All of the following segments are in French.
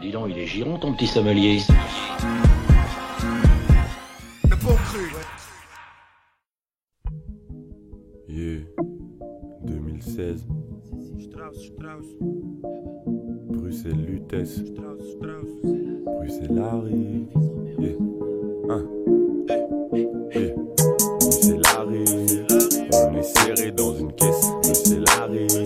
Dis donc, il est giron ton petit sommelier. Le bon cru. Yeah. 2016. Bruxelles Lutèce. Bruxelles arrive. Yeah. Hein. Yeah. Bruxelles arrive. On est serré dans une caisse. Bruxelles arrive.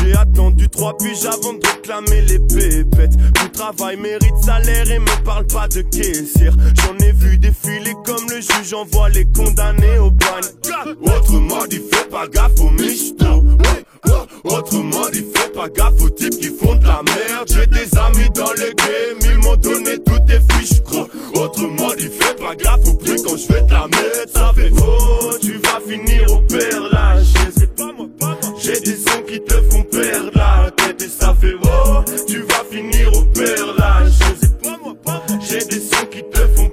J'ai attendu trois piges avant de réclamer les pépettes. Tout travail mérite salaire et me parle pas de caissière. J'en ai vu défiler comme le juge envoie les condamnés au bagne. Autrement dit, fais pas gaffe aux michtos. Autrement dit, fais pas gaffe aux types qui font de la merde. J'ai des amis dans le game, ils m'ont donné toutes tes fiches, gros. Autrement dit, fais pas gaffe au prix quand je vais te la mettre. Ça fait oh, tu vas finir au père.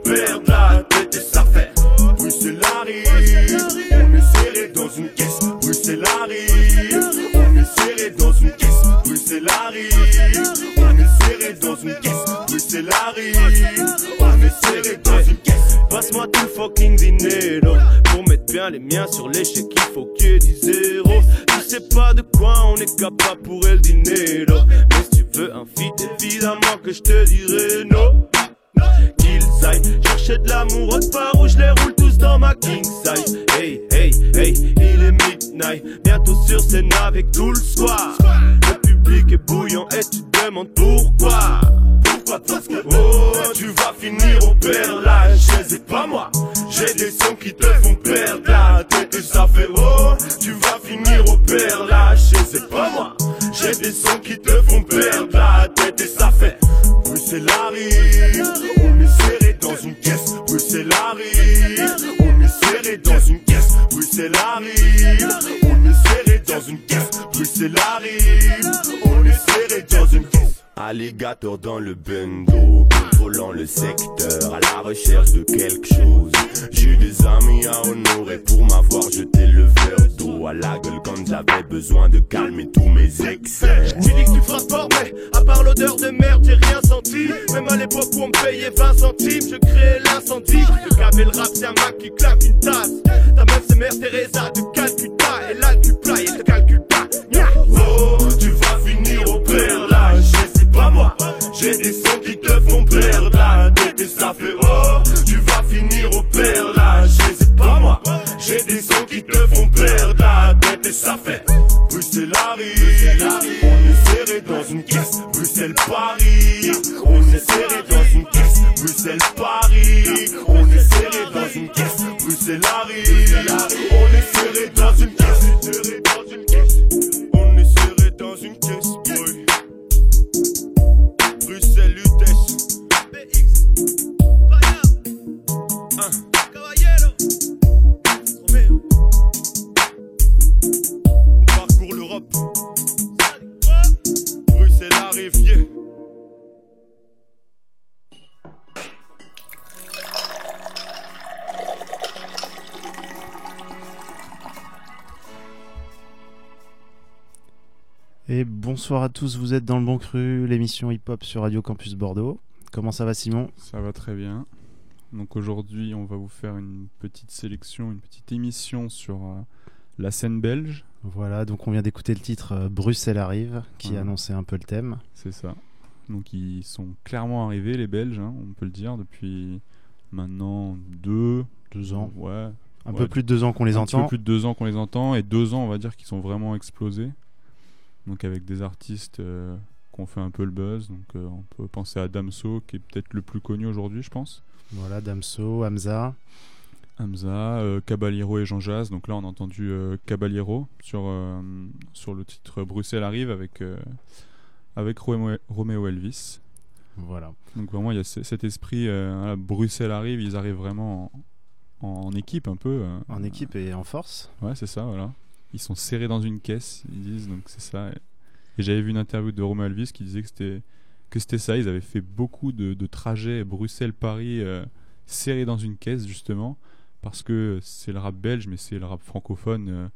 Perdre la tête et ça fait Bruxelles arrive. On est serré dans une caisse. Bruxelles arrive. On est serré dans une caisse. Bruxelles arrive. On est serré dans une caisse. Bruxelles arrive. On est serré dans une caisse. Passe-moi tout fucking dinero Pour mettre bien les miens sur l'échec il faut qu'il y ait zéro Tu sais pas de quoi on est capable pour el dinero Mais si tu veux un feat évidemment que je te dirai non aillent chercher de l'amour autre part où je les roule tous dans ma king size. Hey, hey, hey, il est midnight, bientôt sur scène avec tout le squad. Le public est bouillant et tu te demandes pourquoi. Pourquoi parce que oh, tu vas finir au perlage, c'est pas moi. J'ai des sons qui te font perdre la tête et ça fait oh, tu vas finir au perlage, c'est pas moi. J'ai des sons qui te font perdre la tête et ça fait Bruxelles on est serré dans une caisse. Bruxelles on est serré dans une caisse. Bruxelles arrive, Alligator dans le bendo, contrôlant le secteur, à la recherche de quelque chose. J'ai des amis à honorer pour m'avoir jeté le verre d'eau à la gueule quand j'avais besoin de calmer tous mes excès. Tu dis que tu feras sport, mais à part l'odeur de merde, j'ai rien senti. Même à l'époque où on me payait 20 centimes, je créais l'incendie. Le et le rap, c'est un Mac qui claque une tasse. Ta meuf, c'est Mère Teresa de Calcutta, elle a du plat et te calcule pas. Oh, tu vas finir au c'est J'ai des sons qui te font perdre la tête et ça fait oh, tu vas finir au perlage, c'est pas moi. J'ai des sons qui te font perdre la tête et ça fait Bruxelles arrive, on est serré dans une caisse. Bruxelles Paris, on est serré dans une caisse. Bruxelles Paris, on est serré dans une caisse. Bruxelles arrive, on est. Serré dans une caisse. Et bonsoir à tous, vous êtes dans le Bon Cru, l'émission hip-hop sur Radio Campus Bordeaux. Comment ça va Simon? Ça va très bien. Donc aujourd'hui, on va vous faire une petite sélection, une petite émission sur euh, la scène belge. Voilà, donc on vient d'écouter le titre euh, Bruxelles arrive, qui annonçait un peu le thème. C'est ça. Donc ils sont clairement arrivés, les Belges, hein, on peut le dire, depuis maintenant deux, Deux ans. ouais, Un Ouais, peu plus de deux ans qu'on les un entend. peu plus de deux ans qu'on les entend, et deux ans, on va dire, qu'ils sont vraiment explosés. Donc avec des artistes euh, qui ont fait un peu le buzz. Donc euh, on peut penser à Damso, qui est peut-être le plus connu aujourd'hui, je pense. Voilà, Damso, Hamza. Hamza, euh, Caballero et Jean Jazz. Donc là, on a entendu euh, Caballero sur, sur le titre Bruxelles arrive avec, avec Roméo Elvis. Voilà. Donc vraiment, il y a ce- cet esprit, Bruxelles arrive, ils arrivent vraiment en, en équipe un peu. En équipe et en force. Ouais, c'est ça, voilà. Ils sont serrés dans une caisse, ils disent, donc c'est ça. Et j'avais vu une interview de Romain Elvis qui disait que c'était que c'était ça. Ils avaient fait beaucoup de, de trajets Bruxelles-Paris. euh, serré dans une caisse justement parce que c'est le rap belge, mais c'est le rap francophone euh,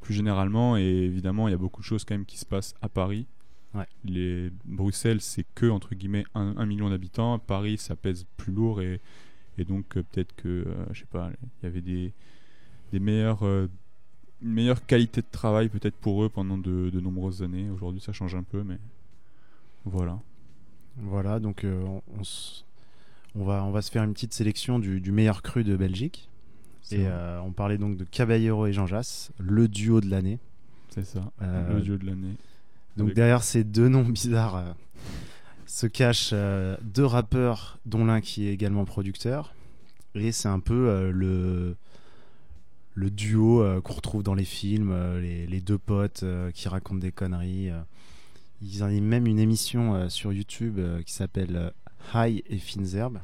plus généralement. Et évidemment, il y a beaucoup de choses quand même qui se passent à Paris. Ouais. Les Bruxelles, c'est que entre guillemets un, un million d'habitants. Paris, ça pèse plus lourd et, et donc euh, peut-être que je sais pas, il y avait des des meilleures euh, une meilleure qualité de travail peut-être pour eux pendant de, de nombreuses années. Aujourd'hui, ça change un peu, mais voilà. Voilà, donc euh, on, va, on va se faire une petite sélection du, du meilleur cru de Belgique. Et euh, on parlait donc de Caballero et Jean Jass, le duo de l'année. c'est ça. euh, le dieu de l'année. Donc Avec- derrière ces deux noms bizarres se cachent deux rappeurs, dont l'un qui est également producteur. Et c'est un peu le, le duo euh, qu'on retrouve dans les films, euh, les, les deux potes euh, qui racontent des conneries. Ils ont même une émission sur YouTube qui s'appelle High et Fines Herbes,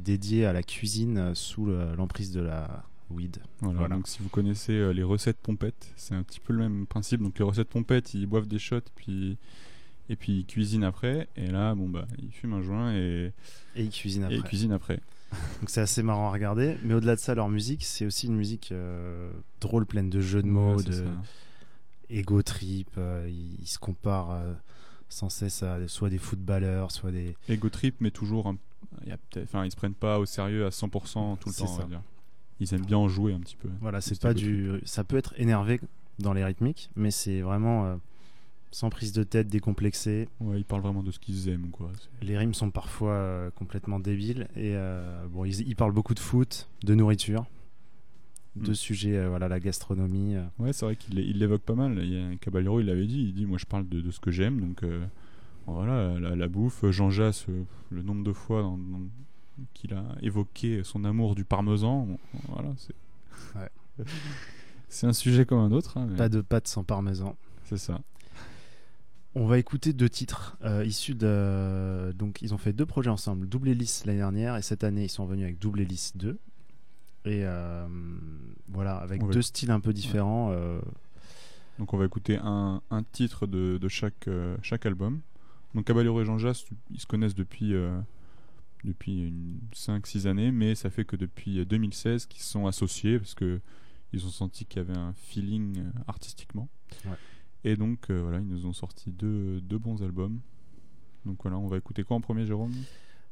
dédiée à la cuisine sous le- l'emprise de la weed. Voilà, Voilà. Donc si vous connaissez les recettes pompettes, c'est un petit peu le même principe. Donc les recettes pompettes, ils boivent des shots puis et puis ils cuisinent après. Et là, bon bah, ils fument un joint et, Et ils cuisinent et après. ils cuisinent après. Donc c'est assez marrant à regarder. Mais au-delà de ça, leur musique, c'est aussi une musique euh, drôle, pleine de jeux de mots, Ouais, de ça. ego trip. euh, ils, ils se comparent euh, sans cesse à soit des footballeurs, soit des. Ego trip, mais toujours, enfin, ils se prennent pas au sérieux à 100% tout le temps. on va ça. dire. Ils aiment bien en jouer un petit peu. Voilà, c'est pas du. Ça peut être énervé dans les rythmiques, mais c'est vraiment sans prise de tête, décomplexé. Ouais, ils parlent vraiment de ce qu'ils aiment, quoi. Les rimes sont parfois euh, complètement débiles et euh, bon, ils, ils parlent beaucoup de foot, de nourriture, de Mm. sujets, euh, voilà, la gastronomie. Ouais, c'est vrai qu'il l'é- il l'évoque pas mal. Il y a un Caballero, il l'avait dit. Il dit, moi, je parle de, de ce que j'aime. Donc voilà, la, la bouffe. Jean Jass, le nombre de fois qu'il a évoqué son amour du parmesan. bon, voilà, c'est. Ouais. c'est un sujet comme un autre. hein, mais Pas de pâtes sans parmesan. C'est ça. On va écouter deux titres euh, issus de. Donc, ils ont fait deux projets ensemble. Double Hélice l'année dernière et cette année, ils sont venus avec Double Hélice 2. Et euh, voilà, avec deux styles un peu différents. euh, Donc on va écouter un, un titre de, de chaque, chaque album. Donc Caballero et Jean Jass, ils se connaissent depuis, depuis 5-6 années, mais ça fait que depuis 2016 qu'ils se sont associés parce que ils ont senti qu'il y avait un feeling artistiquement. Ouais. Et donc euh, voilà, ils nous ont sorti deux, deux bons albums. Donc voilà, on va écouter quoi en premier, Jérôme?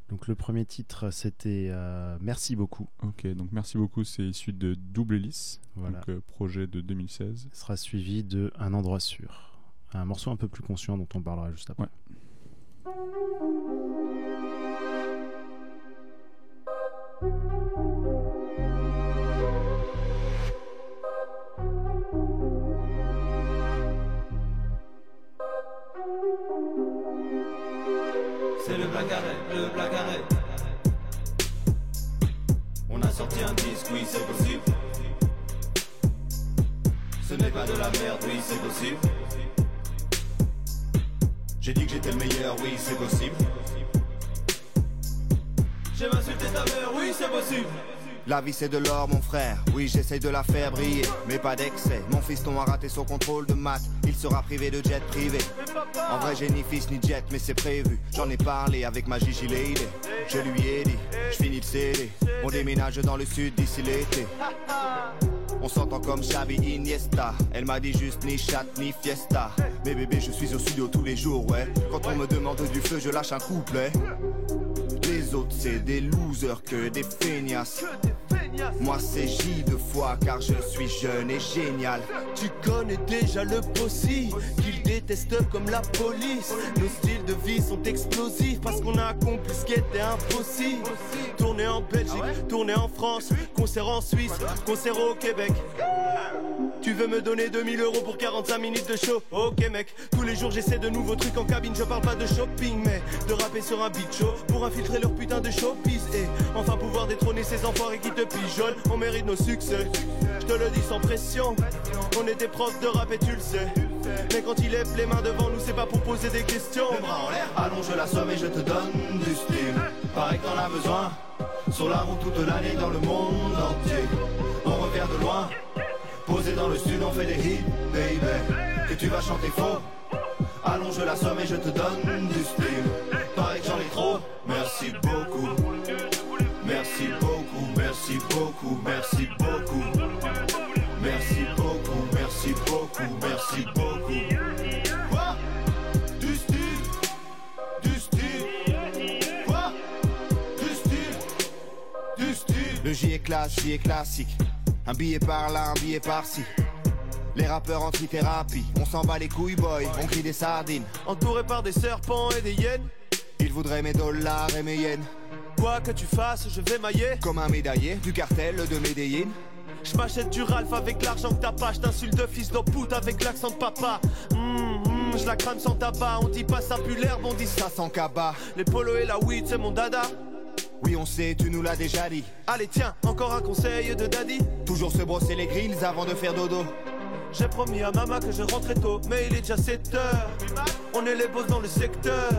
Donc, le premier titre, c'était euh, Merci beaucoup. Ok, donc merci beaucoup, c'est issu de Double Hélice, Voilà. donc euh, projet de 2016. sera suivi de Un endroit sûr. Un morceau un peu plus conscient dont on parlera juste après. Ouais. Sorti un disque, oui c'est possible. Ce n'est pas de la merde, oui c'est possible. J'ai dit que j'étais le meilleur, oui c'est possible. J'ai insulté ta mère, oui c'est possible. La vie c'est de l'or mon frère, oui j'essaye de la faire briller, mais pas d'excès. Mon fiston a raté son contrôle de maths, il sera privé de jet privé. En vrai j'ai ni fils ni jet mais c'est prévu, j'en ai parlé avec ma Gigi Lady. Je lui ai dit, je finis le CD, on déménage dans le sud d'ici l'été. On s'entend comme Xavi Iniesta Elle m'a dit juste ni chat ni fiesta Mais bébé je suis au studio tous les jours ouais Quand on me demande du feu je lâche un couplet Les autres c'est des losers que des feignasses. Moi c'est J de foi car je suis jeune et génial. Tu connais déjà le possi Qu'ils détestent comme la police. Nos styles de vie sont explosifs Parce qu'on a accompli ce qui était impossible. Tourner en Belgique, tourner en France Concert en Suisse, concert au Québec tu veux me donner 2000 euros pour 45 minutes de show? Ok mec, tous les jours j'essaie de nouveaux trucs en cabine. Je parle pas de shopping mais de rapper sur un beat Pour infiltrer leur putain de showbiz Et enfin pouvoir détrôner ces enfoirés qui te pigeonnent On mérite nos succès. Je te le dis sans pression. On des profs de rap et tu le sais. Mais quand il lève les mains devant nous c'est pas pour poser des questions. Les bras en l'air, allonge la somme et je te donne du style. Pareil que t'en as besoin. Sur la route toute l'année dans le monde entier. On revient de loin Posé dans le sud on fait des hits baby. Que tu vas chanter faux. Allonge la somme et je te donne du style. Pareil que j'en ai trop. Merci beaucoup. Merci beaucoup, merci beaucoup, merci beaucoup. Merci beaucoup, merci beaucoup, merci beaucoup. Quoi? Du style, du style. Quoi? Du style, du style. Le J est classe, J est classique. Un billet par là, un billet par-ci. Les rappeurs en thérapie, on s'en bat les couilles boy, on crie des sardines. Entouré par des serpents et des hyènes. Ils voudraient mes dollars et mes yens. Quoi que tu fasses, je vais mailler. Comme un médaillé du cartel de Medellin. Je m'achète du Ralph avec l'argent que t'as pas. Je t'insulte de fils de pute avec l'accent de papa. Hum, je la crame sans tabac. On dit pas ça pue l'herbe, on dit ça. Ça sans cabas. Les polos et la weed, c'est mon dada. Oui, on sait, tu nous l'as déjà dit. Allez, tiens, encore un conseil de daddy. Toujours se brosser les grilles avant de faire dodo. J'ai promis à maman que je rentrais tôt, mais il est déjà 7 heures. On est les boss dans le secteur.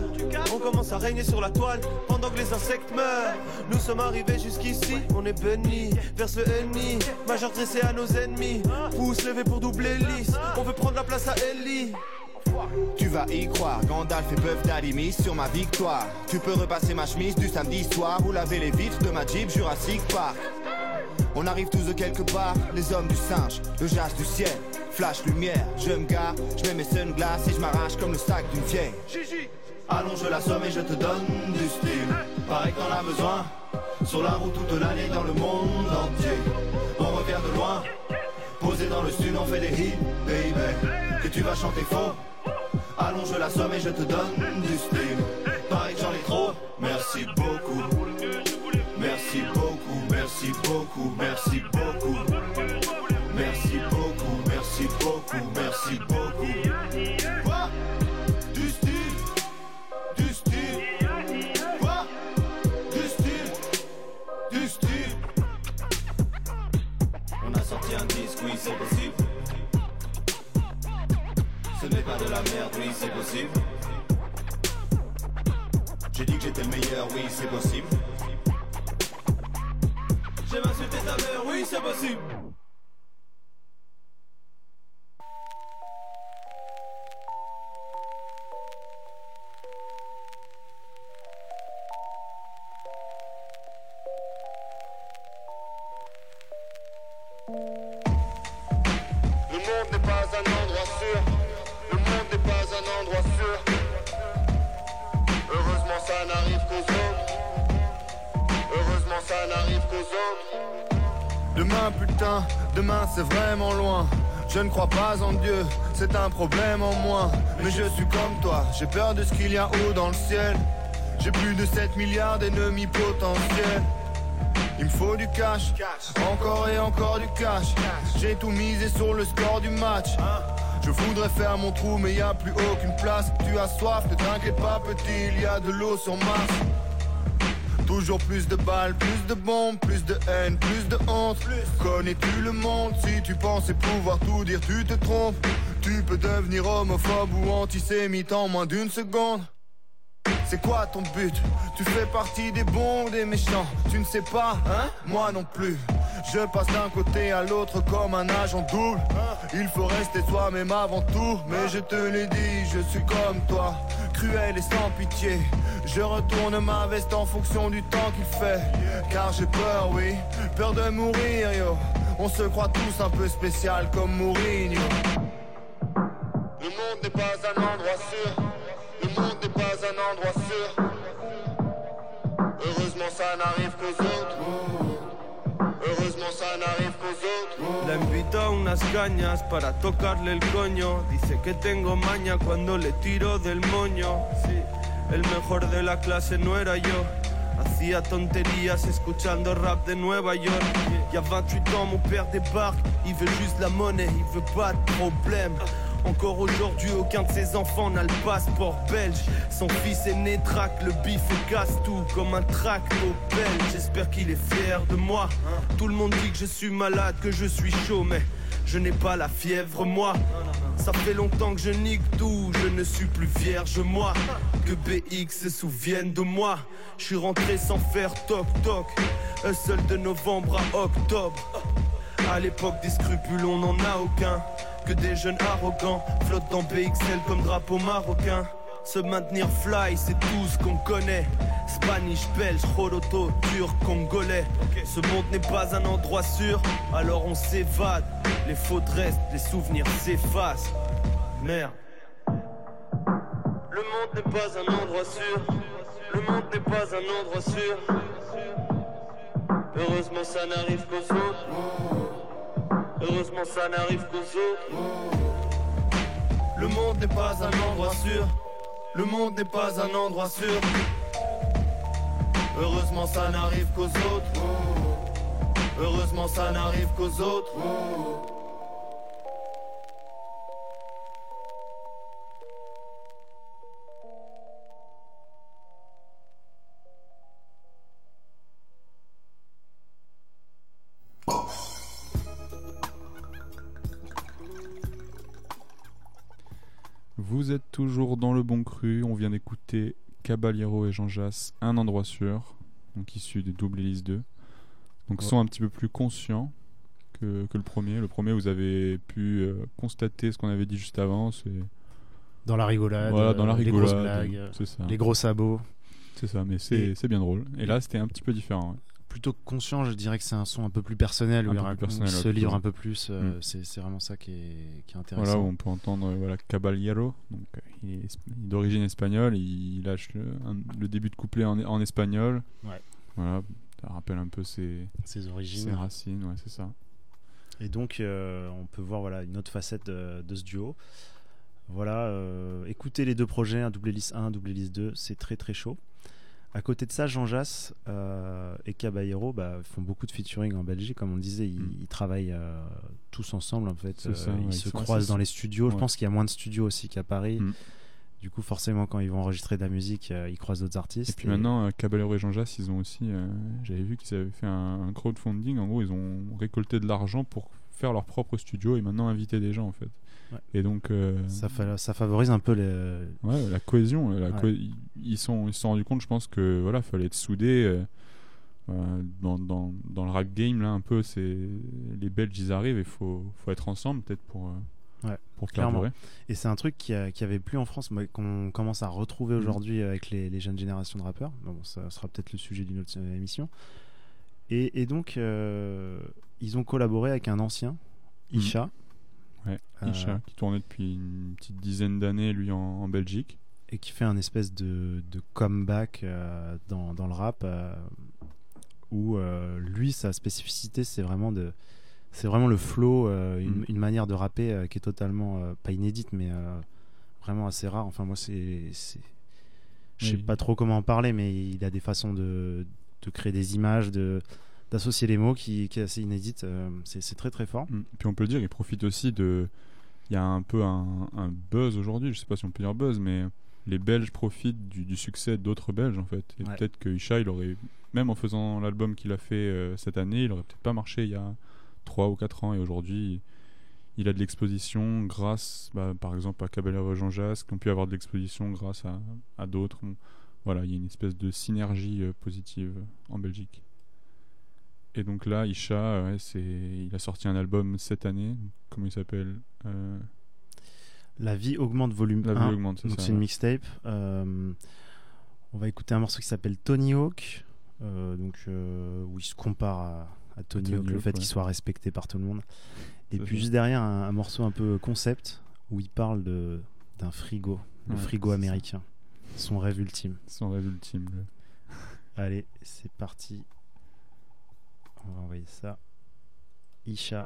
On commence à régner sur la toile pendant que les insectes meurent. Nous sommes arrivés jusqu'ici, on est bénis. Verse le ennemi, majeur dressé à nos ennemis. Pouce levé pour doubler lisse. On veut prendre la place à Ellie. Tu vas y croire, Gandalf et Buff Daddy sur ma victoire. Tu peux repasser ma chemise du samedi soir ou laver les vitres de ma Jeep Jurassic Park. On arrive tous de quelque part, les hommes du singe, le jazz du ciel, flash lumière, je me gare, je mets mes sunglasses et je m'arrache comme le sac d'une vieille. Allons, je l'assomme et je te donne du style. Pareil que t'en as besoin, sur la route toute l'année dans le monde entier. On revient de loin, posé dans le sud, on fait des hits, baby. Que tu vas chanter faux. Allons, je l'assomme et je te donne du style. Pareil que j'en ai trop, merci beaucoup. Merci beaucoup, merci beaucoup, merci beaucoup. Merci beaucoup, merci beaucoup, merci beaucoup. Oui j'ai peur de ce qu'il y a haut dans le ciel. J'ai plus de 7 milliards d'ennemis potentiels. Il me faut du cash, encore et encore du cash. J'ai tout misé sur le score du match. Je voudrais faire mon trou, mais y a plus aucune place. Tu as soif, ne t'inquiète pas, petit, il y a de l'eau sur Mars. Toujours plus de balles, plus de bombes, plus de haine, plus de honte. Connais-tu le monde? Si tu pensais pouvoir tout dire, tu te trompes. Tu peux devenir homophobe ou antisémite en moins d'une seconde? C'est quoi ton but? Tu fais partie des bons ou des méchants? Tu ne sais pas, hein? Moi non plus. Je passe d'un côté à l'autre comme un agent double. Il faut rester soi-même avant tout. Mais je te l'ai dit, je suis comme toi. Cruel et sans pitié. Je retourne ma veste en fonction du temps qu'il fait. Car j'ai peur, oui. Peur de mourir, yo. On se croit tous un peu spécial comme Mourinho. Le monde n'est pas un endroit sûr. Le monde n'est pas un endroit sûr. Heureusement ça n'arrive qu'aux autres. Heureusement ça n'arrive qu'aux autres. La invito a unas cañas para tocarle el coño. Dice que tengo maña cuando le tiro del moño. Sí, el mejor de la clase no era yo. Hacía tonterías escuchando rap de Nueva York. Y a 28 ans, mon père débarque. Il veut juste la monnaie, il veut pas de problème. Encore aujourd'hui, aucun de ses enfants n'a le passeport belge. Son fils est né traque le bif et casse tout comme un tracto belge. J'espère qu'il est fier de moi. Tout le monde dit que je suis malade, que je suis chaud, mais je n'ai pas la fièvre, moi. Ça fait longtemps que je nique tout, je ne suis plus vierge, moi. Que BX se souvienne de moi. Je suis rentré sans faire toc toc. Un seul de novembre à octobre. À l'époque des scrupules, on n'en a aucun. Que des jeunes arrogants flottent dans BXL comme drapeau marocain. Se maintenir fly, c'est tout ce qu'on connaît. Spanish, belge, roloto, turc, congolais. Ce monde n'est pas un endroit sûr, alors on s'évade. Les fautes restent, les souvenirs s'effacent. Merde. Le monde n'est pas un endroit sûr. Le monde n'est pas un endroit sûr. Heureusement ça n'arrive qu'aux autres. Heureusement ça n'arrive qu'aux autres. Le monde n'est pas un endroit sûr. Le monde n'est pas un endroit sûr. Heureusement ça n'arrive qu'aux autres. Heureusement ça n'arrive qu'aux autres. Dans le bon cru. On vient d'écouter Caballero et Jean Jass, Un endroit sûr, donc issu des Double Hélice 2. Donc, Ouais. sont un petit peu plus conscients que, que le premier. Le premier, vous avez pu euh, constater ce qu'on avait dit juste avant. C'est Dans la rigolade, voilà, dans la euh, les grosses blagues, gros sabots. C'est ça, mais c'est Et- c'est bien drôle. Et là, c'était un petit peu différent. ouais. Plutôt conscient, je dirais que c'est un son un peu plus personnel, où Un il raconte- plus personnel, se livre un peu plus. euh, Mm. c'est, vraiment ça qui est, qui est Voilà, intéressant. où on peut entendre euh, voilà, Caballero. Donc, euh, il est, il d'origine espagnole. Il lâche le, un- le début de couplet en, en espagnol. Ouais. Voilà, ça rappelle un peu ses, Ses origines. ses racines. Ouais, c'est ça. Et donc, euh, on peut voir voilà, une autre facette de, de ce duo. Voilà, euh, écoutez les deux projets, un double hélice 1, double hélice 2, c'est très très chaud. À côté de ça, Jean Jass euh, et Caballero bah, font beaucoup de featuring en Belgique, comme on disait, ils, Mm. ils travaillent euh, tous ensemble en fait. Euh, ça, ouais, ils ils se croisent dans les studios. Je pense qu'il y a moins de studios aussi qu'à Paris. Mm. Du coup, forcément, quand ils vont enregistrer de la musique, euh, ils croisent d'autres artistes. Et puis maintenant, Caballero et Jean Jass, ils ont aussi. J'avais vu qu'ils avaient fait un, un crowdfunding. En gros, ils ont récolté de l'argent pour faire leur propre studio et maintenant inviter des gens en fait. Ouais. Et donc. euh, ça, fa- ça favorise un peu les, Ouais, la cohésion. La co- Ils sont, ils se sont rendus compte, je pense que voilà, fallait être soudés. euh, euh, dans, dans, dans le rap game, là, un peu, c'est les Belges, ils arrivent, il faut, faut être ensemble, peut-être pour, euh, Ouais, pour clairement. Et c'est un truc qui, a- qui avait plus en France, mais qu'on commence à retrouver Mhm. aujourd'hui avec les, les jeunes générations de rappeurs. Bon, ça sera peut-être le sujet d'une autre euh, émission. Et, et donc, euh, ils ont collaboré avec un ancien, Mhm. Isha, Ouais, Euh, Isha, qui tournait depuis une petite dizaine d'années, lui, en, en Belgique. et qui fait un espèce de, de comeback euh, dans, dans le rap, euh, où lui, sa spécificité, c'est vraiment de... C'est vraiment le flow, euh, une, une manière de rapper euh, qui est totalement, euh, pas inédite, mais vraiment assez rare. Enfin, moi, c'est. c'est- Je sais Oui. pas trop comment en parler, mais il a des façons de, de créer des images, de d'associer les mots qui, qui est assez inédite. euh, c'est très très fort. Mm. Puis on peut le dire, il profite aussi de. Il y a un peu un, un buzz aujourd'hui, je sais pas si on peut dire buzz, mais les Belges profitent du, du succès d'autres Belges en fait. Et Ouais. peut-être que Isha, il aurait, même en faisant l'album qu'il a fait euh, cette année, il aurait peut-être pas marché il y a 3 ou 4 ans. Et aujourd'hui, il a de l'exposition grâce, bah, par exemple, à Caballero et Jean Jass, qui ont pu avoir de l'exposition grâce à, à d'autres. On- Voilà, il y a une espèce de synergie euh, positive en Belgique. Et donc là, Isha, ouais, c'est, il a sorti un album cette année. Comment il s'appelle Euh, La vie augmente volume La vie 1. augmente, c'est Donc ça. c'est une mixtape. Euh, on va écouter un morceau qui s'appelle Tony Hawk, euh, donc où il se compare à, à Tony, Tony Hawk, le fait ouais. qu'il soit respecté par tout le monde. Et C'est puis juste derrière un, un morceau un peu concept où il parle de d'un frigo, le frigo ça. américain, son rêve ultime. Son rêve ultime. le- Allez, c'est parti. On va envoyer ça. Isha.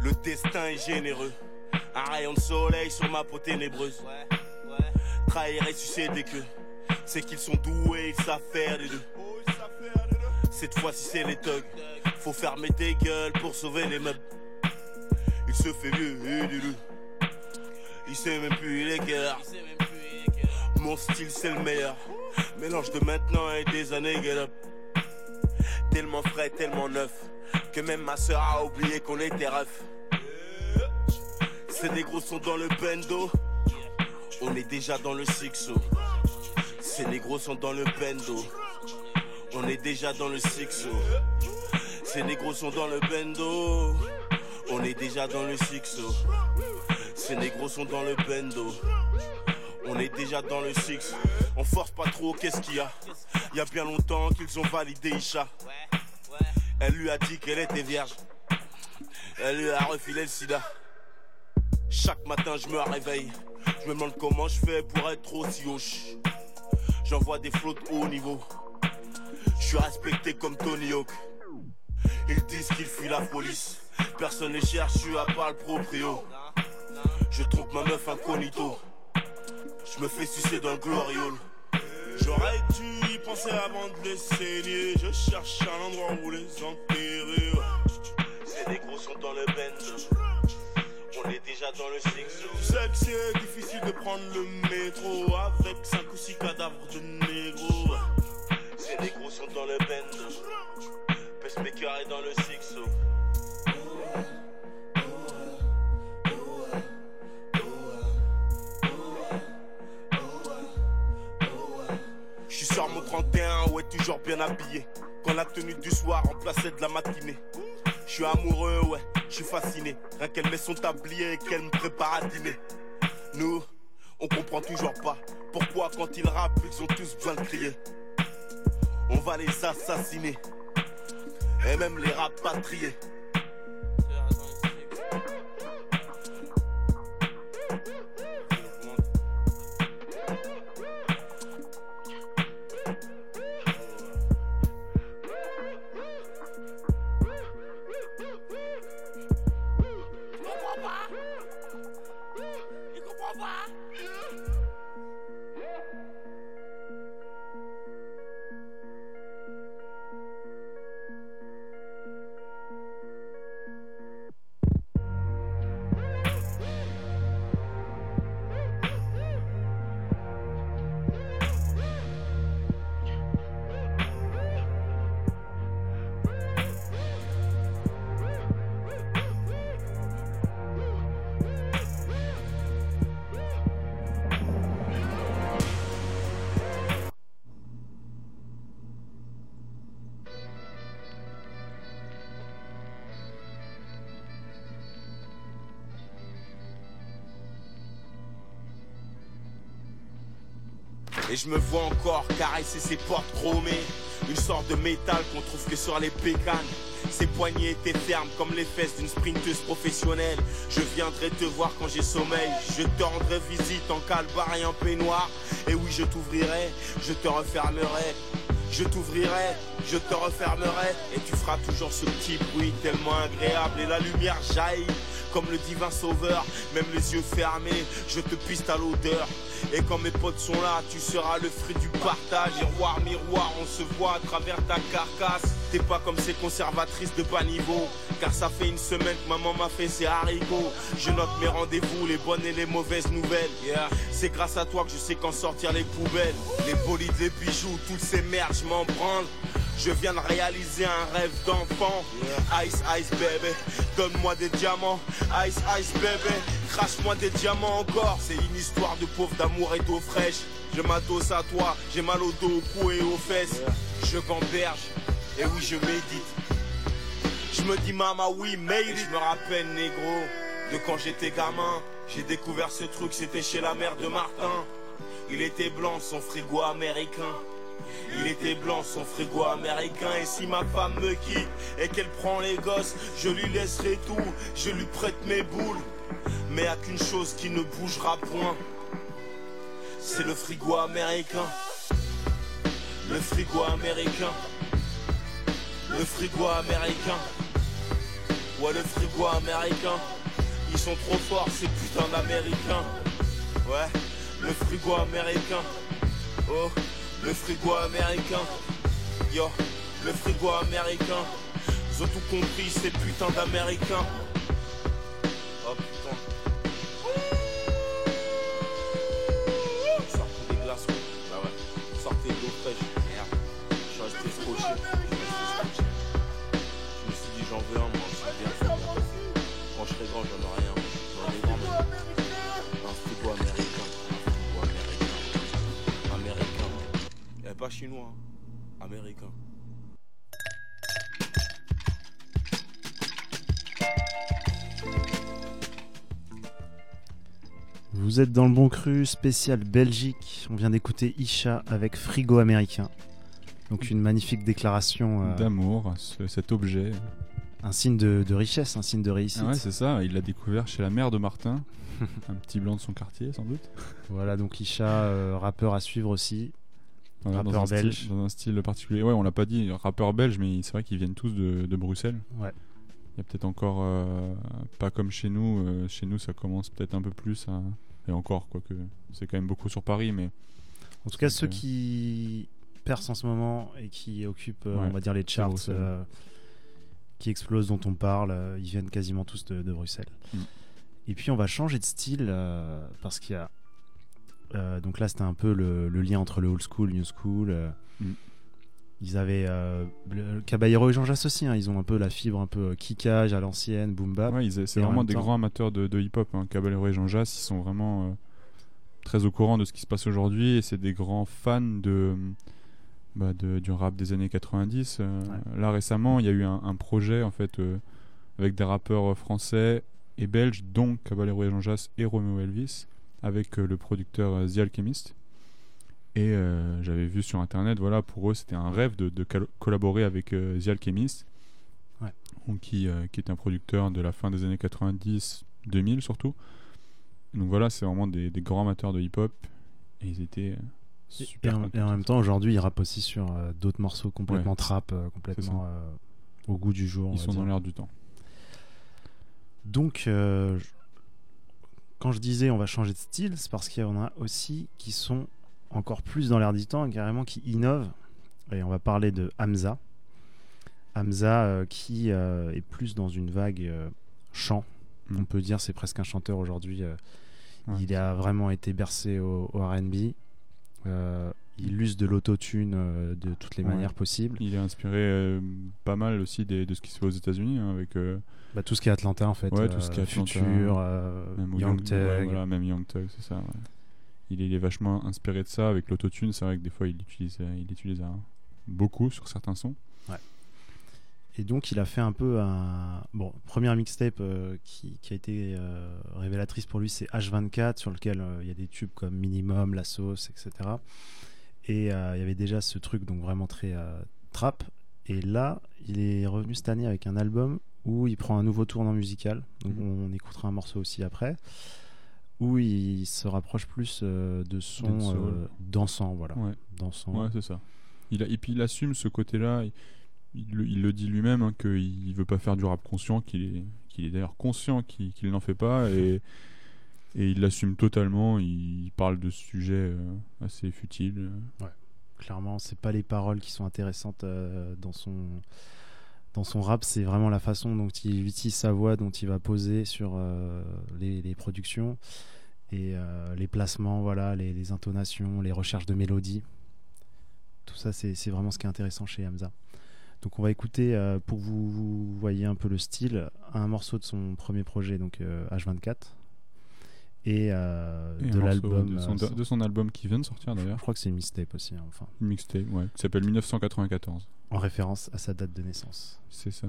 Le destin est généreux. Un rayon de soleil sur ma peau ténébreuse. Trahir et sucer des queues. C'est qu'ils sont doués, ils savent faire les deux. Cette fois-ci, c'est les thugs. Faut fermer tes gueules pour sauver les meubles. Il se fait vieux et. Il sait même plus les guerres. Mon style, c'est le meilleur. Mélange de maintenant et des années get up. Tellement frais, tellement neuf. Que même ma soeur a oublié qu'on était ref. Ces négros sont dans le bendo. On est déjà dans le sixo. Ces négros sont dans le bendo. On est déjà dans le six Ces négros sont dans le bendo. On est déjà dans le six Ces négros sont dans le bendo. On est déjà dans le six. On force pas trop, qu'est-ce qu'il y a? Il y a bien longtemps qu'ils ont validé Isha. Elle lui a dit qu'elle était vierge. Elle lui a refilé le sida. Chaque matin, je me réveille. Je me demande comment je fais pour être aussi hoche. J'envoie des flots haut niveau. Je suis respecté comme Tony Hawk. Ils disent qu'ils fuient la police. Personne ne cherche, je suis à part le proprio. Je trouve ma meuf incognito. Je me fais sucer dans le gloriole. J'aurais dû y penser avant de les saigner. Je cherche un endroit où les enterrer. Ces négros sont dans le bench. On est déjà dans le six. Je sais que c'est difficile de prendre le métro avec 5 ou 6 cadavres de négros. Ces négros sont dans le bench. Pacemaker est dans le six. Je suis sur mon 31, ouais, toujours bien habillé. Quand la tenue du soir remplaçait de la matinée. Je suis amoureux, ouais, je suis fasciné. Rien qu'elle met son tablier et qu'elle me prépare à dîner. Nous, on comprend toujours pas pourquoi quand ils rappent, ils ont tous besoin de crier. On va les assassiner et même les rapatrier. Je me vois encore caresser ses portes chromées. Une sorte de métal qu'on trouve que sur les pécanes. Ses poignets étaient fermes comme les fesses d'une sprinteuse professionnelle. Je viendrai te voir quand j'ai sommeil. Je te rendrai visite en calbar et en peignoir. Et oui, je t'ouvrirai, je te refermerai. Je t'ouvrirai, je te refermerai. Et tu feras toujours ce petit bruit tellement agréable. Et la lumière jaillit comme le divin sauveur. Même les yeux fermés, je te piste à l'odeur. Et quand mes potes sont là, tu seras le fruit du partage. Miroir, miroir, on se voit à travers ta carcasse. T'es pas comme ces conservatrices de bas niveau. Car ça fait une semaine que maman m'a fait ses haricots. Je note mes rendez-vous, les bonnes et les mauvaises nouvelles. Yeah. C'est grâce à toi que je sais qu'en sortir les poubelles. Les bolides, les bijoux, toutes ces merdes, je m'en branle. Je viens de réaliser un rêve d'enfant. Ice, ice, baby. Donne-moi des diamants. Ice, ice, baby. Crache-moi des diamants encore. C'est une histoire de pauvre d'amour et d'eau fraîche. Je m'adosse à toi. J'ai mal au dos, au cou et aux fesses. Je gamberge. Et oui, je médite. Je me dis, maman, oui, mais Je me rappelle, négro, de quand j'étais gamin. J'ai découvert ce truc, c'était chez la mère de Martin. Il était blanc, son frigo américain. Il était blanc, son frigo américain. Et si ma femme me quitte et qu'elle prend les gosses, je lui laisserai tout, je lui prête mes boules. Mais à qu'une chose qui ne bougera point, c'est le frigo américain. Le frigo américain. Le frigo américain. Ouais, le frigo américain. Ils sont trop forts, ces putains d'américains. Ouais, le frigo américain. Oh. Le frigo américain, yo, le frigo américain. Ils ont tout compris, ces putains d'américains. Pas chinois. américain. Vous êtes dans le bon cru spécial Belgique. On vient d'écouter Isha avec Frigo américain. Donc une magnifique déclaration, euh, D'amour, ce- cet objet. un signe de, de richesse, un signe de réussite. Ah ouais, c'est ça, il l'a découvert chez la mère de Martin, un petit blanc de son quartier sans doute. voilà, donc Isha, euh, rappeur à suivre aussi. Voilà, dans, Rappeur un style, belge. dans un style particulier. Ouais, on l'a pas dit, rappeur belge, mais c'est vrai qu'ils viennent tous de, de Bruxelles. Ouais. Il y a peut-être encore, euh, pas comme chez nous, euh, chez nous ça commence peut-être un peu plus à... Et encore, quoique c'est quand même beaucoup sur Paris, mais En tout cas, ceux euh, qui percent en ce moment et qui occupent, euh, Ouais, on va dire, les charts, qui explosent, dont on parle, ils viennent quasiment tous de, de Bruxelles. Mm. Et puis, on va changer de style parce qu'il y a. euh, donc là, c'était un peu le, le lien entre le old school, new school. euh, Mm. Ils avaient euh, le Caballero et Jean Jass aussi. hein, ils ont un peu la fibre un peu kickage à l'ancienne, boom bap. Ouais, c'est vraiment des temps- grands amateurs de, de hip-hop. Hein. Caballero et Jean Jass, ils sont vraiment très au courant de ce qui se passe aujourd'hui et c'est des grands fans de, bah, de- du rap des années 90. Euh, Là récemment, il y a eu un, un projet en fait avec des rappeurs français et belges, dont Caballero et Jean Jass et Romeo Elvis, avec euh, le producteur euh, The Alchemist. Et euh, j'avais vu sur internet, voilà, pour eux c'était un rêve de, de col- collaborer avec euh, The Alchemist, Ouais. qui, euh, qui est un producteur de la fin des années 90, 2000 surtout. Donc voilà, c'est vraiment des, des grands amateurs de hip-hop et ils étaient super. et, en, contents. et en même temps, aujourd'hui, ils rappent aussi sur d'autres morceaux complètement Ouais, trap, complètement au goût du jour. ils sont dire. dans l'air du temps. Donc, quand je disais on va changer de style, c'est parce qu'il y en a aussi qui sont encore plus dans l'air du temps, carrément qui innovent. Et on va parler de Hamza. Hamza euh, qui euh, est plus dans une vague euh, chant. Mm. On peut dire c'est presque un chanteur aujourd'hui. Ouais. Il a vraiment été bercé au, au R&B. Il use de l'autotune euh, de toutes les Ouais. manières possibles. Il est inspiré euh, pas mal aussi des- de ce qui se fait aux États-Unis hein, avec euh, Bah, tout ce qui est Atlanta en fait. Ouais, tout ce qui est. Future, même Young ouais, voilà, même Young c'est ça. ouais. Il, est, il est vachement inspiré de ça avec l'autotune. C'est vrai que des fois il utilise, euh, il utilise euh, beaucoup sur certains sons. Et donc il a fait un peu un bon première mixtape euh, qui, qui a été euh, révélatrice pour lui, c'est H24 sur lequel euh, il y a des tubes comme Minimum, La Sauce, etc. Et euh, il y avait déjà ce truc donc vraiment très euh, trap. Et là, il est revenu cette année avec un album où il prend un nouveau tournant musical. Donc Mhm. on écoutera un morceau aussi après. Où il se rapproche plus euh, de son euh, dansant, voilà. Ouais. Dansant. Ouais, c'est ça. Il a, et puis il assume ce côté-là. Il, il le- il le dit lui-même hein, qu'il veut pas faire du rap conscient, qu'il est, qu'il est d'ailleurs conscient qu'il qu'il n'en fait pas et, et il l'assume totalement. Il, parle de sujets euh, assez futiles. Clairement, c'est pas les paroles qui sont intéressantes euh, dans son dans son rap, c'est vraiment la façon dont il utilise sa voix, dont il va poser sur euh, les, productions et les placements, voilà, les, intonations, les recherches de mélodies. Tout ça, c'est vraiment ce qui est intéressant chez Hamza. Donc, on va écouter pour vous, vous voyez un peu le style, un morceau de son premier projet, donc euh, H24, et, euh, Et de l'album. de son, euh, de son album qui vient de sortir je d'ailleurs, crois que c'est une mixtape aussi, hein, enfin, une mixtape, ouais, qui s'appelle 1994. en référence à sa date de naissance. C'est ça.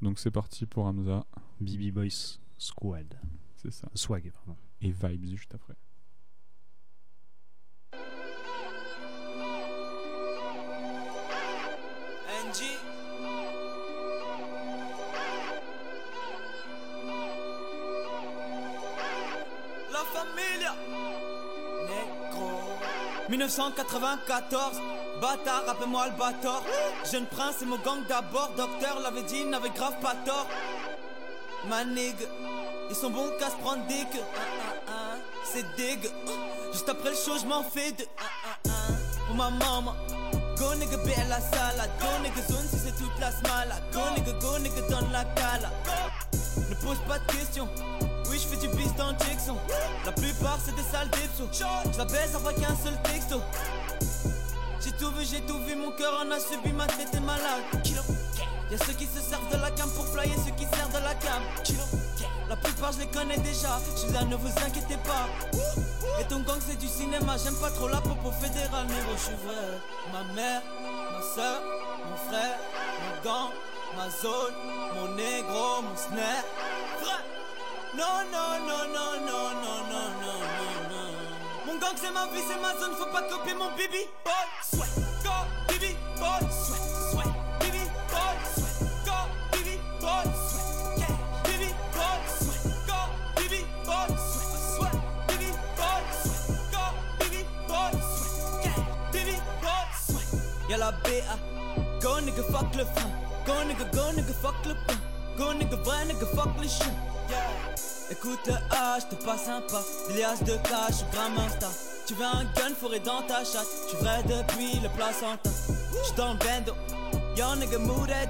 Donc c'est parti pour Hamza, BB Boys Squad. c'est ça. Swag, pardon. Et Vibes juste après. Familia. Negro. 1994. Bâtard, appelle-moi le bâtard. Jeune prince et mon gang d'abord. Docteur l'avait dit, n'avait grave pas tort. Ma nigga. Ils sont bons qu'à se prendre ah, ah. C'est dégue. Juste après le show, je m'en fais de. Pour ma maman. Go nigga, bé la salade. Go nigga, zone si c'est toute la smala. Go nigga, go nigga, donne la cala. Ne pose pas de questions. Dans. La plupart, c'est des sales dipsos. Je la baise après qu'un seul texto. J'ai tout vu, j'ai tout vu, mon cœur en a subi, ma tête est malade. Y'a ceux qui se servent de la cam pour flyer, ceux qui servent de la cam. La plupart, je les connais déjà. Je suis là, ne vous inquiétez pas. Et ton gang c'est du cinéma, j'aime pas trop la popo fédérale, négro, je suis vrai. Ma mère, ma soeur, mon frère, mon gang, ma zone, mon négro, mon snare. Non, non, non, non, non, non, non, non, non, non. Mon gang c'est ma vie, c'est ma zone, faut pas copier mon bibi boy. Sweat, go, bibi boy, sweat, sweat, bibi boy, sweat, go, bibi boy, sweat, yeah, bibi boy, sweat, go, bibi boy, sweat, sweat, bibi boy, sweat, go, bibi boy, sweat, yeah, bibi boy, sweat. Y'a la BA, go nigga fuck le frein, go nigga, go nigga fuck le pain, go nigga vrai nigga fuck le chien, yeah. Écoute le A, j'te pas sympa, liasses de cash, gramme Insta. Tu veux un gun fourré dans ta chatte, tu vrai depuis le placenta. J'suis dans le bando, yo nigga move that.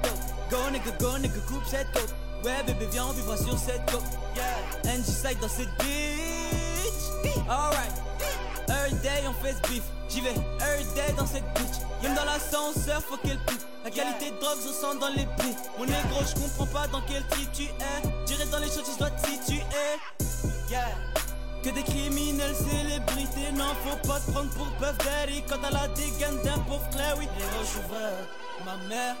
Go nigga, go nigga, coupe cette coke. Ouais bébé viens on sur cette coke. Yeah, NG side dans cette bitch. Alright, every day on fait ce beef. J'y vais, every day dans cette bitch. Même dans l'ascenseur, faut qu'elle pique. La qualité de drogue se sent dans les plis. Mon négro, je comprends pas dans quel tri tu es. J'irai dans les choses, je dois te situer. Yeah. Que des criminels célébrités, non, faut pas te prendre pour Puff Daddy. Quand t'as la dégaine d'un pauvre clé, oui. Négro, vrai. Ma mère,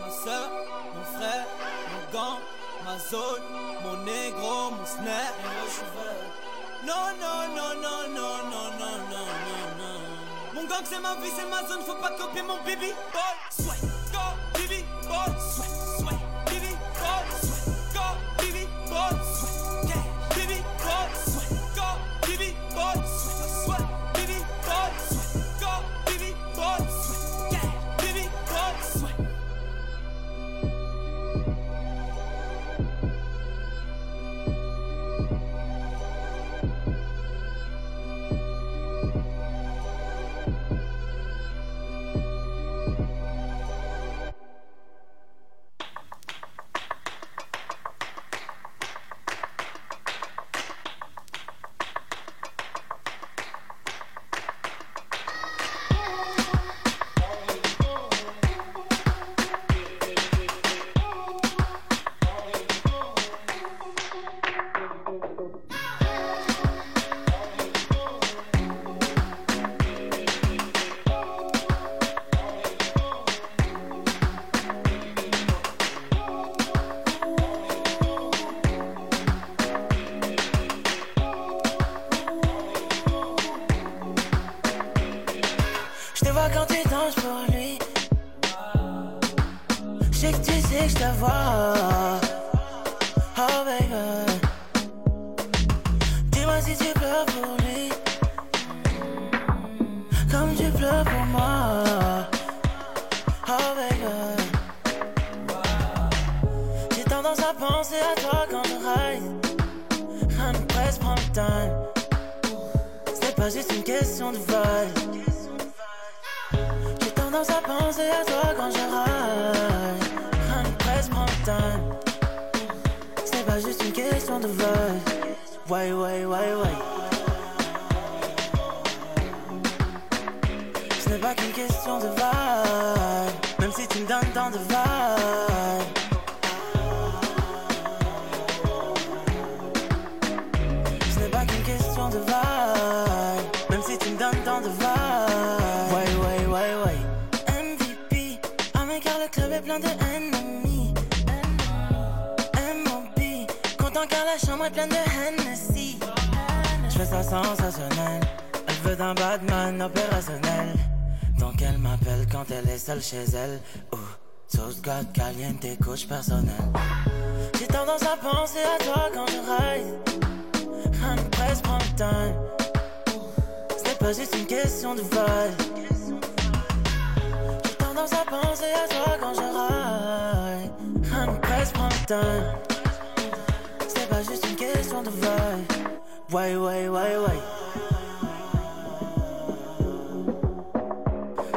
ma soeur, mon frère, mon gant, ma zone, mon négro, mon snare. Négro, vrai. Non, non, non, non, non, non, non, non, non, non. Mon gang c'est ma vie, c'est ma zone, faut pas copier mon bibi boy. Sweat, go, bibi boy. Sweat, Si tu pleures pour lui. Comme tu pleures pour moi. Oh baby. J'ai tendance à penser à toi quand je ride. Rien ne presse, prends le time. Ce n'est pas juste une question de vibe. J'ai tendance à penser à toi quand je ride. Rien ne presse, prends le time. Ce n'est pas juste une question de vibe. Ouais, ouais, ouais, ouais. Ce n'est pas qu'une question de Je fais ça sensationnel. Elle veut d'un Batman opérationnel. Donc elle m'appelle quand elle est seule chez elle. Oh, sauce God caliente, coach personnel. J'ai tendance à penser à toi quand je ride. Rien ne presse, prends. Ce n'est pas juste une question de vibe. J'ai tendance à penser à toi quand je ride. Rien ne presse, prends. Ce n'est pas juste une question de vibe. Ouais, ouais, ouais, ouais.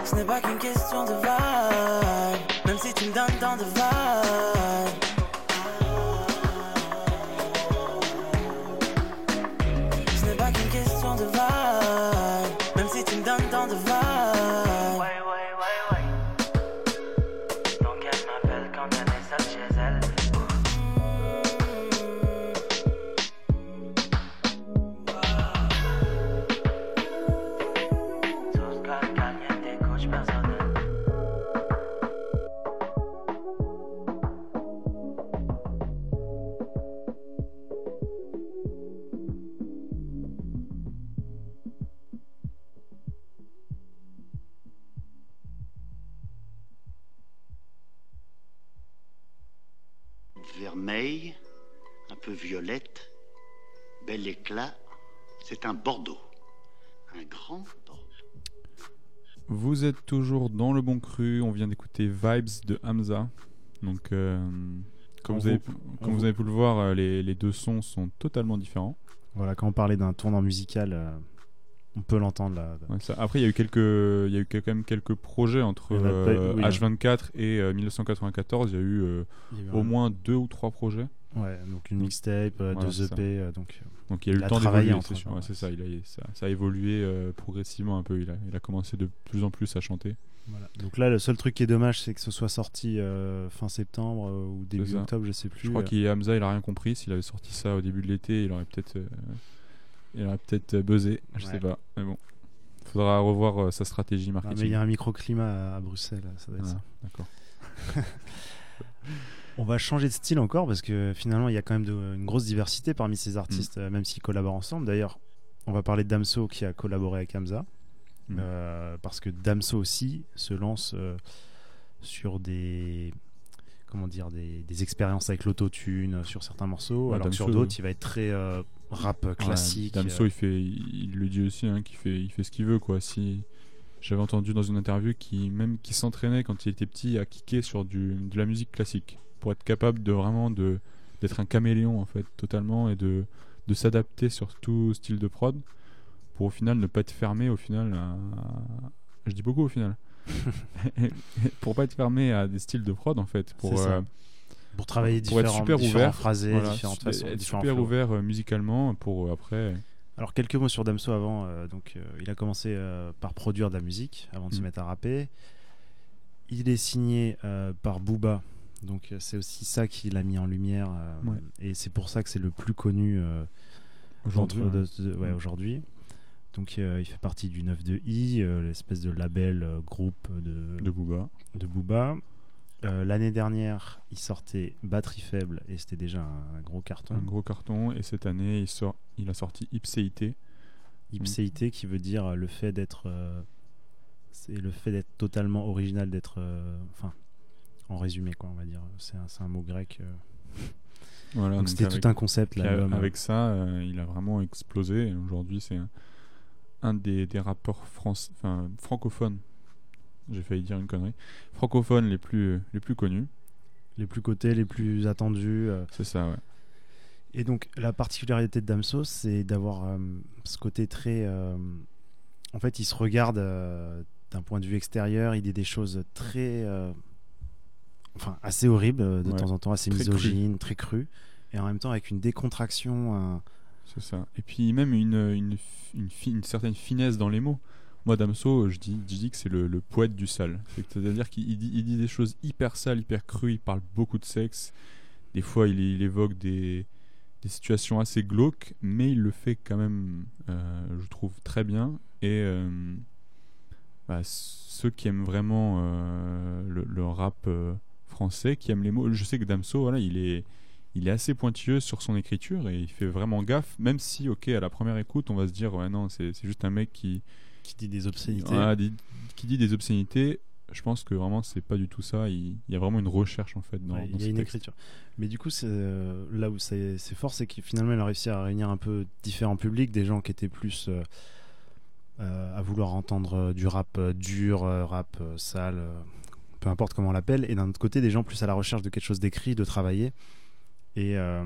Ce n'est pas qu'une question de vibe. Même si tu me donnes tant de vibe. Vous êtes toujours dans le bon cru. On vient d'écouter Vibes de Hamza. Donc, euh, comme, vous avez, comme vous pu le voir, euh, les, les deux sons sont totalement différents. Voilà, quand on parlait d'un tournant musical, euh, on peut l'entendre là. Ouais, ça- Après, il y a eu quelques, il y a eu quand même quelques projets entre Il y en a pas- euh, oui, il y en a- H24 et euh, 1994. Il y a eu y au moins deux ou trois projets. Ouais, donc une mixtape, euh, Voilà, deux EP, ça. euh, donc. euh, Donc il y a eu le temps d'évoluer, c'est sûr. Ouais, c'est ça, il a, ça, ça a évolué euh, progressivement un peu. Il a, il a commencé de plus en plus à chanter. Voilà. Donc là, le seul truc qui est dommage, c'est que ce soit sorti euh, fin septembre euh, ou début octobre, je sais plus. Je crois euh. qu'il Hamza, il a rien compris. S'il avait sorti ça au début de l'été, il aurait peut-être, il aurait peut-être euh, buzzé. Je Ouais. sais pas. Mais bon, faudra revoir sa stratégie Ah, marketing. mais il y a un microclimat à, à Bruxelles, ça doit être Ah, ça. D'accord. On va changer de style encore parce que finalement il y a quand même de- une grosse diversité parmi ces artistes, Mm. euh, même s'ils collaborent ensemble. D'ailleurs, on va parler de Damso qui a collaboré avec Hamza. Mm. Euh, parce que Damso aussi se lance euh, sur des comment dire des, des expériences avec l'autotune sur certains morceaux, Ouais, alors que sur d'autres il va être très euh, rap classique. Ouais, Damso, il fait, il, il le dit aussi, hein, qu'il fait, il fait ce qu'il veut, quoi. Si j'avais entendu dans une interview qui, même qui s'entraînait quand il était petit à kicker sur du, de la musique classique. Pour être capable de vraiment de d'être un caméléon en fait totalement et de de s'adapter sur tout style de prod pour au final ne pas être fermé au final à... je dis beaucoup au final. Pour pas être fermé à des styles de prod en fait pour euh, pour travailler pour être différents, super différents ouvert phrasés, voilà, différentes façons, être différents super ouvert euh, musicalement pour après Alors quelques mots sur Damso avant. euh, donc euh, il a commencé euh, par produire de la musique avant de se Mm. mettre à rapper. Il est signé par Booba. Donc c'est aussi ça qui l'a mis en lumière Ouais. et c'est pour ça que c'est le plus connu Aujourd'hui, ouais. ouais. Donc il fait partie du 9 de I, l'espèce de label groupe de, de Booba de Booba. Euh, L'année dernière, il sortait Batterie faible et c'était déjà un, un gros carton. un gros carton et cette année il sort il a sorti Ipséité Ipséité qui veut dire le fait d'être euh, c'est le fait d'être totalement original d'être euh, enfin en résumé quoi on va dire c'est un, mot grec euh. voilà donc c'était avec- tout un concept puis l'album avec ça euh, il a vraiment explosé et aujourd'hui c'est un, un des, des rappeurs France, francophones j'ai failli dire une connerie francophones les plus les plus connus les plus cotés les plus attendus euh. c'est ça ouais et donc la particularité de Damso c'est d'avoir euh, ce côté très euh, en fait il se regarde d'un point de vue extérieur il dit des choses très enfin assez horribles de Ouais. temps en temps assez Très cru. misogynes très crues et en même temps avec une décontraction C'est ça. Et puis même une, une, une certaine finesse dans les mots. Moi, Damso, je dis, je dis que c'est le, poète du sale. C'est- C'est-à-dire qu'il il dit, des choses hyper sales, hyper crues, il parle beaucoup de sexe. Des fois, il, évoque des, des situations assez glauques, mais il le fait quand même, euh, je trouve, très bien. Et euh, bah, ceux qui aiment vraiment euh, le, rap français, qui aiment les mots, je sais que Damso, voilà, il est il est assez pointilleux sur son écriture et il fait vraiment gaffe, même si, ok, à la première écoute, on va se dire, ouais, non, c'est juste un mec qui, qui dit des obscénités dit- qui dit des obscénités. Je pense que vraiment, c'est pas du tout ça. Il, il y a vraiment une recherche en fait dans, Ouais, dans il y a une texte. écriture. Mais du coup, c'est euh, là où c'est fort, c'est que finalement, il a réussi à réunir un peu différents publics, des gens qui étaient plus euh, euh, à vouloir entendre du rap dur, rap sale, peu importe comment on l'appelle, et d'un autre côté, des gens plus à la recherche de quelque chose d'écrit, de travailler. Et, euh,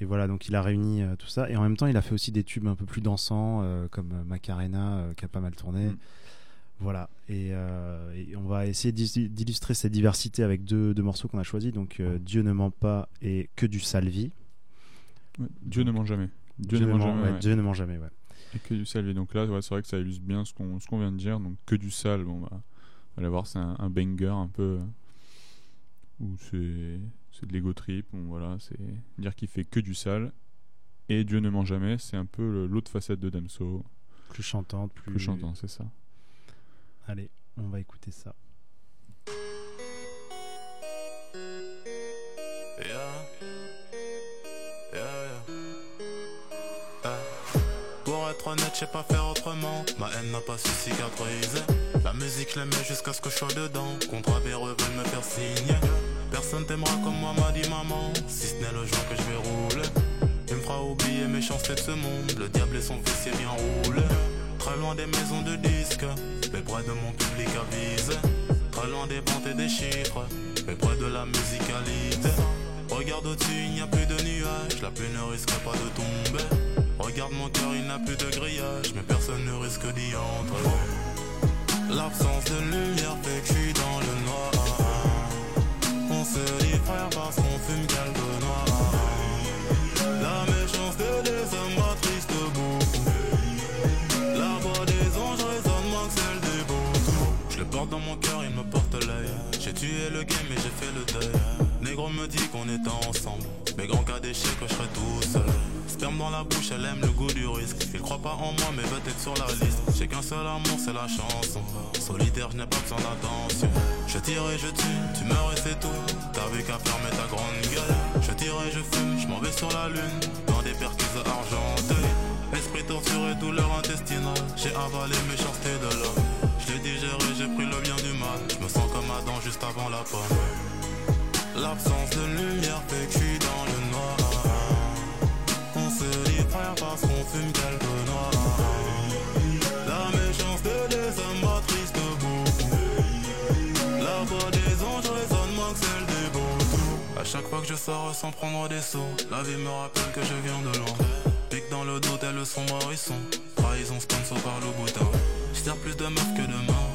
et voilà, donc il a réuni euh, tout ça. Et en même temps, il a fait aussi des tubes un peu plus dansants, euh, comme euh, Macarena, qui a pas mal tourné. Mm. Voilà, et, euh, et on va essayer d'illustrer cette diversité avec deux, deux morceaux qu'on a choisis. Donc, euh, Dieu ne ment pas et Que du salvi. Ouais, Dieu ne ment jamais. Dieu, Dieu, ne ment jamais. ouais, ouais. Dieu ne ment jamais, ouais. Et que du sale. Et donc là, c'est vrai que ça illustre bien ce qu'on vient de dire. Donc que du sale, bon bah, vous allez voir, c'est un, un banger un peu où c'est c'est de l'ego trip. Bon voilà, c'est dire qu'il fait que du sale. Et Dieu ne ment jamais, c'est un peu l'autre facette de Damso, Plus chantante, plus, plus chantant, c'est ça. Allez, on va écouter ça. Pour être honnête, je sais pas faire autrement. Ma haine n'a pas su cicatriser. La musique, je l'aimais jusqu'à ce que je sois dedans. Véreux veulent me faire signer. Personne t'aimera comme moi m'a dit maman. Si ce n'est le joint que je vais rouler. Il me fera oublier mes chances de ce monde. Le diable et son fils bien roulé Très loin des maisons de disques Mais près de mon public avise. Très loin des ventes et des chiffres Mais près de la musicalité Regarde au-dessus, il n'y a plus de nuages. La pluie ne risque pas de tomber. Regarde mon cœur, il n'a plus de grillage. Mais personne ne risque d'y entrer. L'absence de lumière fait que je suis dans le noir se dit frère parce qu'on fume quelques noirs La méchanceté des hommes m'attriste beaucoup La voix des anges résonne moins que celle des beaux. Je le porte dans mon cœur, il me porte l'œil. J'ai tué le et j'ai fait le deuil. Négro me dit qu'on est ensemble. Mais grand cas d'échec je serai tout seul. Sperme dans la bouche, elle aime le goût du risque. Il croit pas en moi mais veut être sur la liste. J'ai qu'un seul amour, c'est la chanson. Solitaire, je n'ai pas besoin d'attention. Je tire et je tue, tu meurs et c'est tout. T'avais qu'à fermer ta grande gueule. Je tire et je fume, je m'en vais sur la lune. Dans des perquises argentées. Esprit torturé, douleur intestinale. J'ai avalé méchanceté de l'homme. Je l'ai digéré, avant la L'absence de lumière suis dans le noir. On se dit frère parce qu'on fume quelques noirs La méchanceté des hommes m'attriste beaucoup La voix des anges résonne moins que celle des beaux. À chaque fois que je sors sans prendre des sauts La vie me rappelle que je viens de loin. Pique dans le dos tel le son Morisson. Trahison sponsor par le bouton. Je plus de meufs que de morts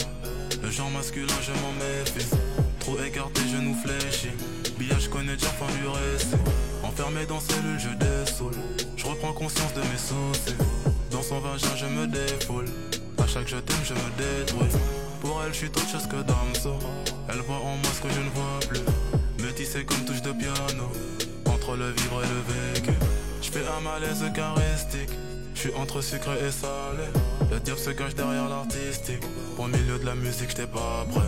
Le genre masculin je m'en méfie Trop écarté, genoux fléchis. Billage connais déjà fin du récit. Enfermé dans cellule, je dessoule Je reprends conscience de mes soucis. Dans son vagin, je me défoule. À chaque je t'aime, je me détruis. Pour elle, je suis autre chose que Damso. Elle voit en moi ce que je ne vois plus. Métissé comme touche de piano. Entre le vivre et le vécu. Je fais un malaise charistique je suis entre sucré et salé. Le diable se cache derrière l'artistique. Au milieu de la musique, j'étais pas prêt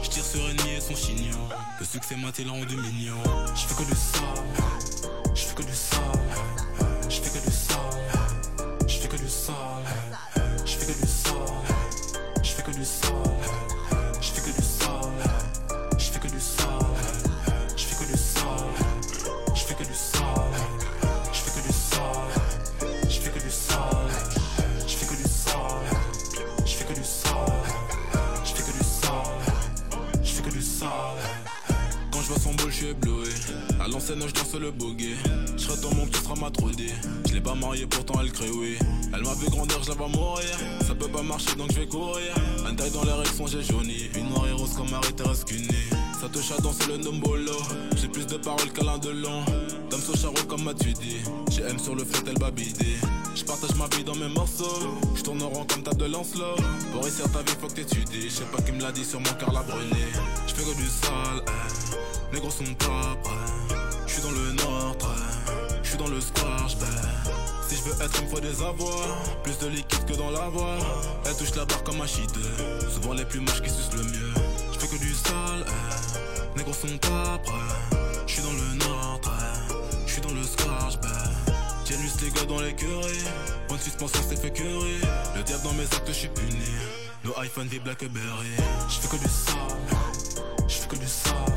que du sale, Je danse le bogey. Je serai ton mon tu seras ma 3D. Je l'ai pas mariée, pourtant elle crée, oui. Elle m'a vu grandir, je la vois mourir. Ça peut pas marcher, donc je vais courir. Un taille dans les réactions, j'ai jauni. Une noire et rose comme Marie-Thérèse Cuny. Ça touche à danser le nombolo. J'ai plus de paroles qu'Alain Delon. Dame so charo comme Matuidi. J'ai M sur le fait, elle va bider. Je partage ma vie dans mes morceaux. Je tourne en rond comme table de Lancelot. Pour réussir ta vie, faut que t'étudies. Je sais pas qui me l'a dit sur mon cœur, la brûlé. Je fais que du sale. Les gros sont pas le squash, ben. Si je veux être, me faut des avoirs. Plus de liquide que dans la voie. Elle touche la barre comme un shit. Souvent les plus moches qui sucent le mieux. Je fais que du sale, eh. Négros sont pas prêts. Je suis dans le nord, Je suis dans le squash, ben. Janus les gars dans l'écurie. Point de suspension, c'est fait curry. Le diable dans mes actes, je suis puni. No iPhone, des Blackberry. Je fais que du sale. Je fais que du sale.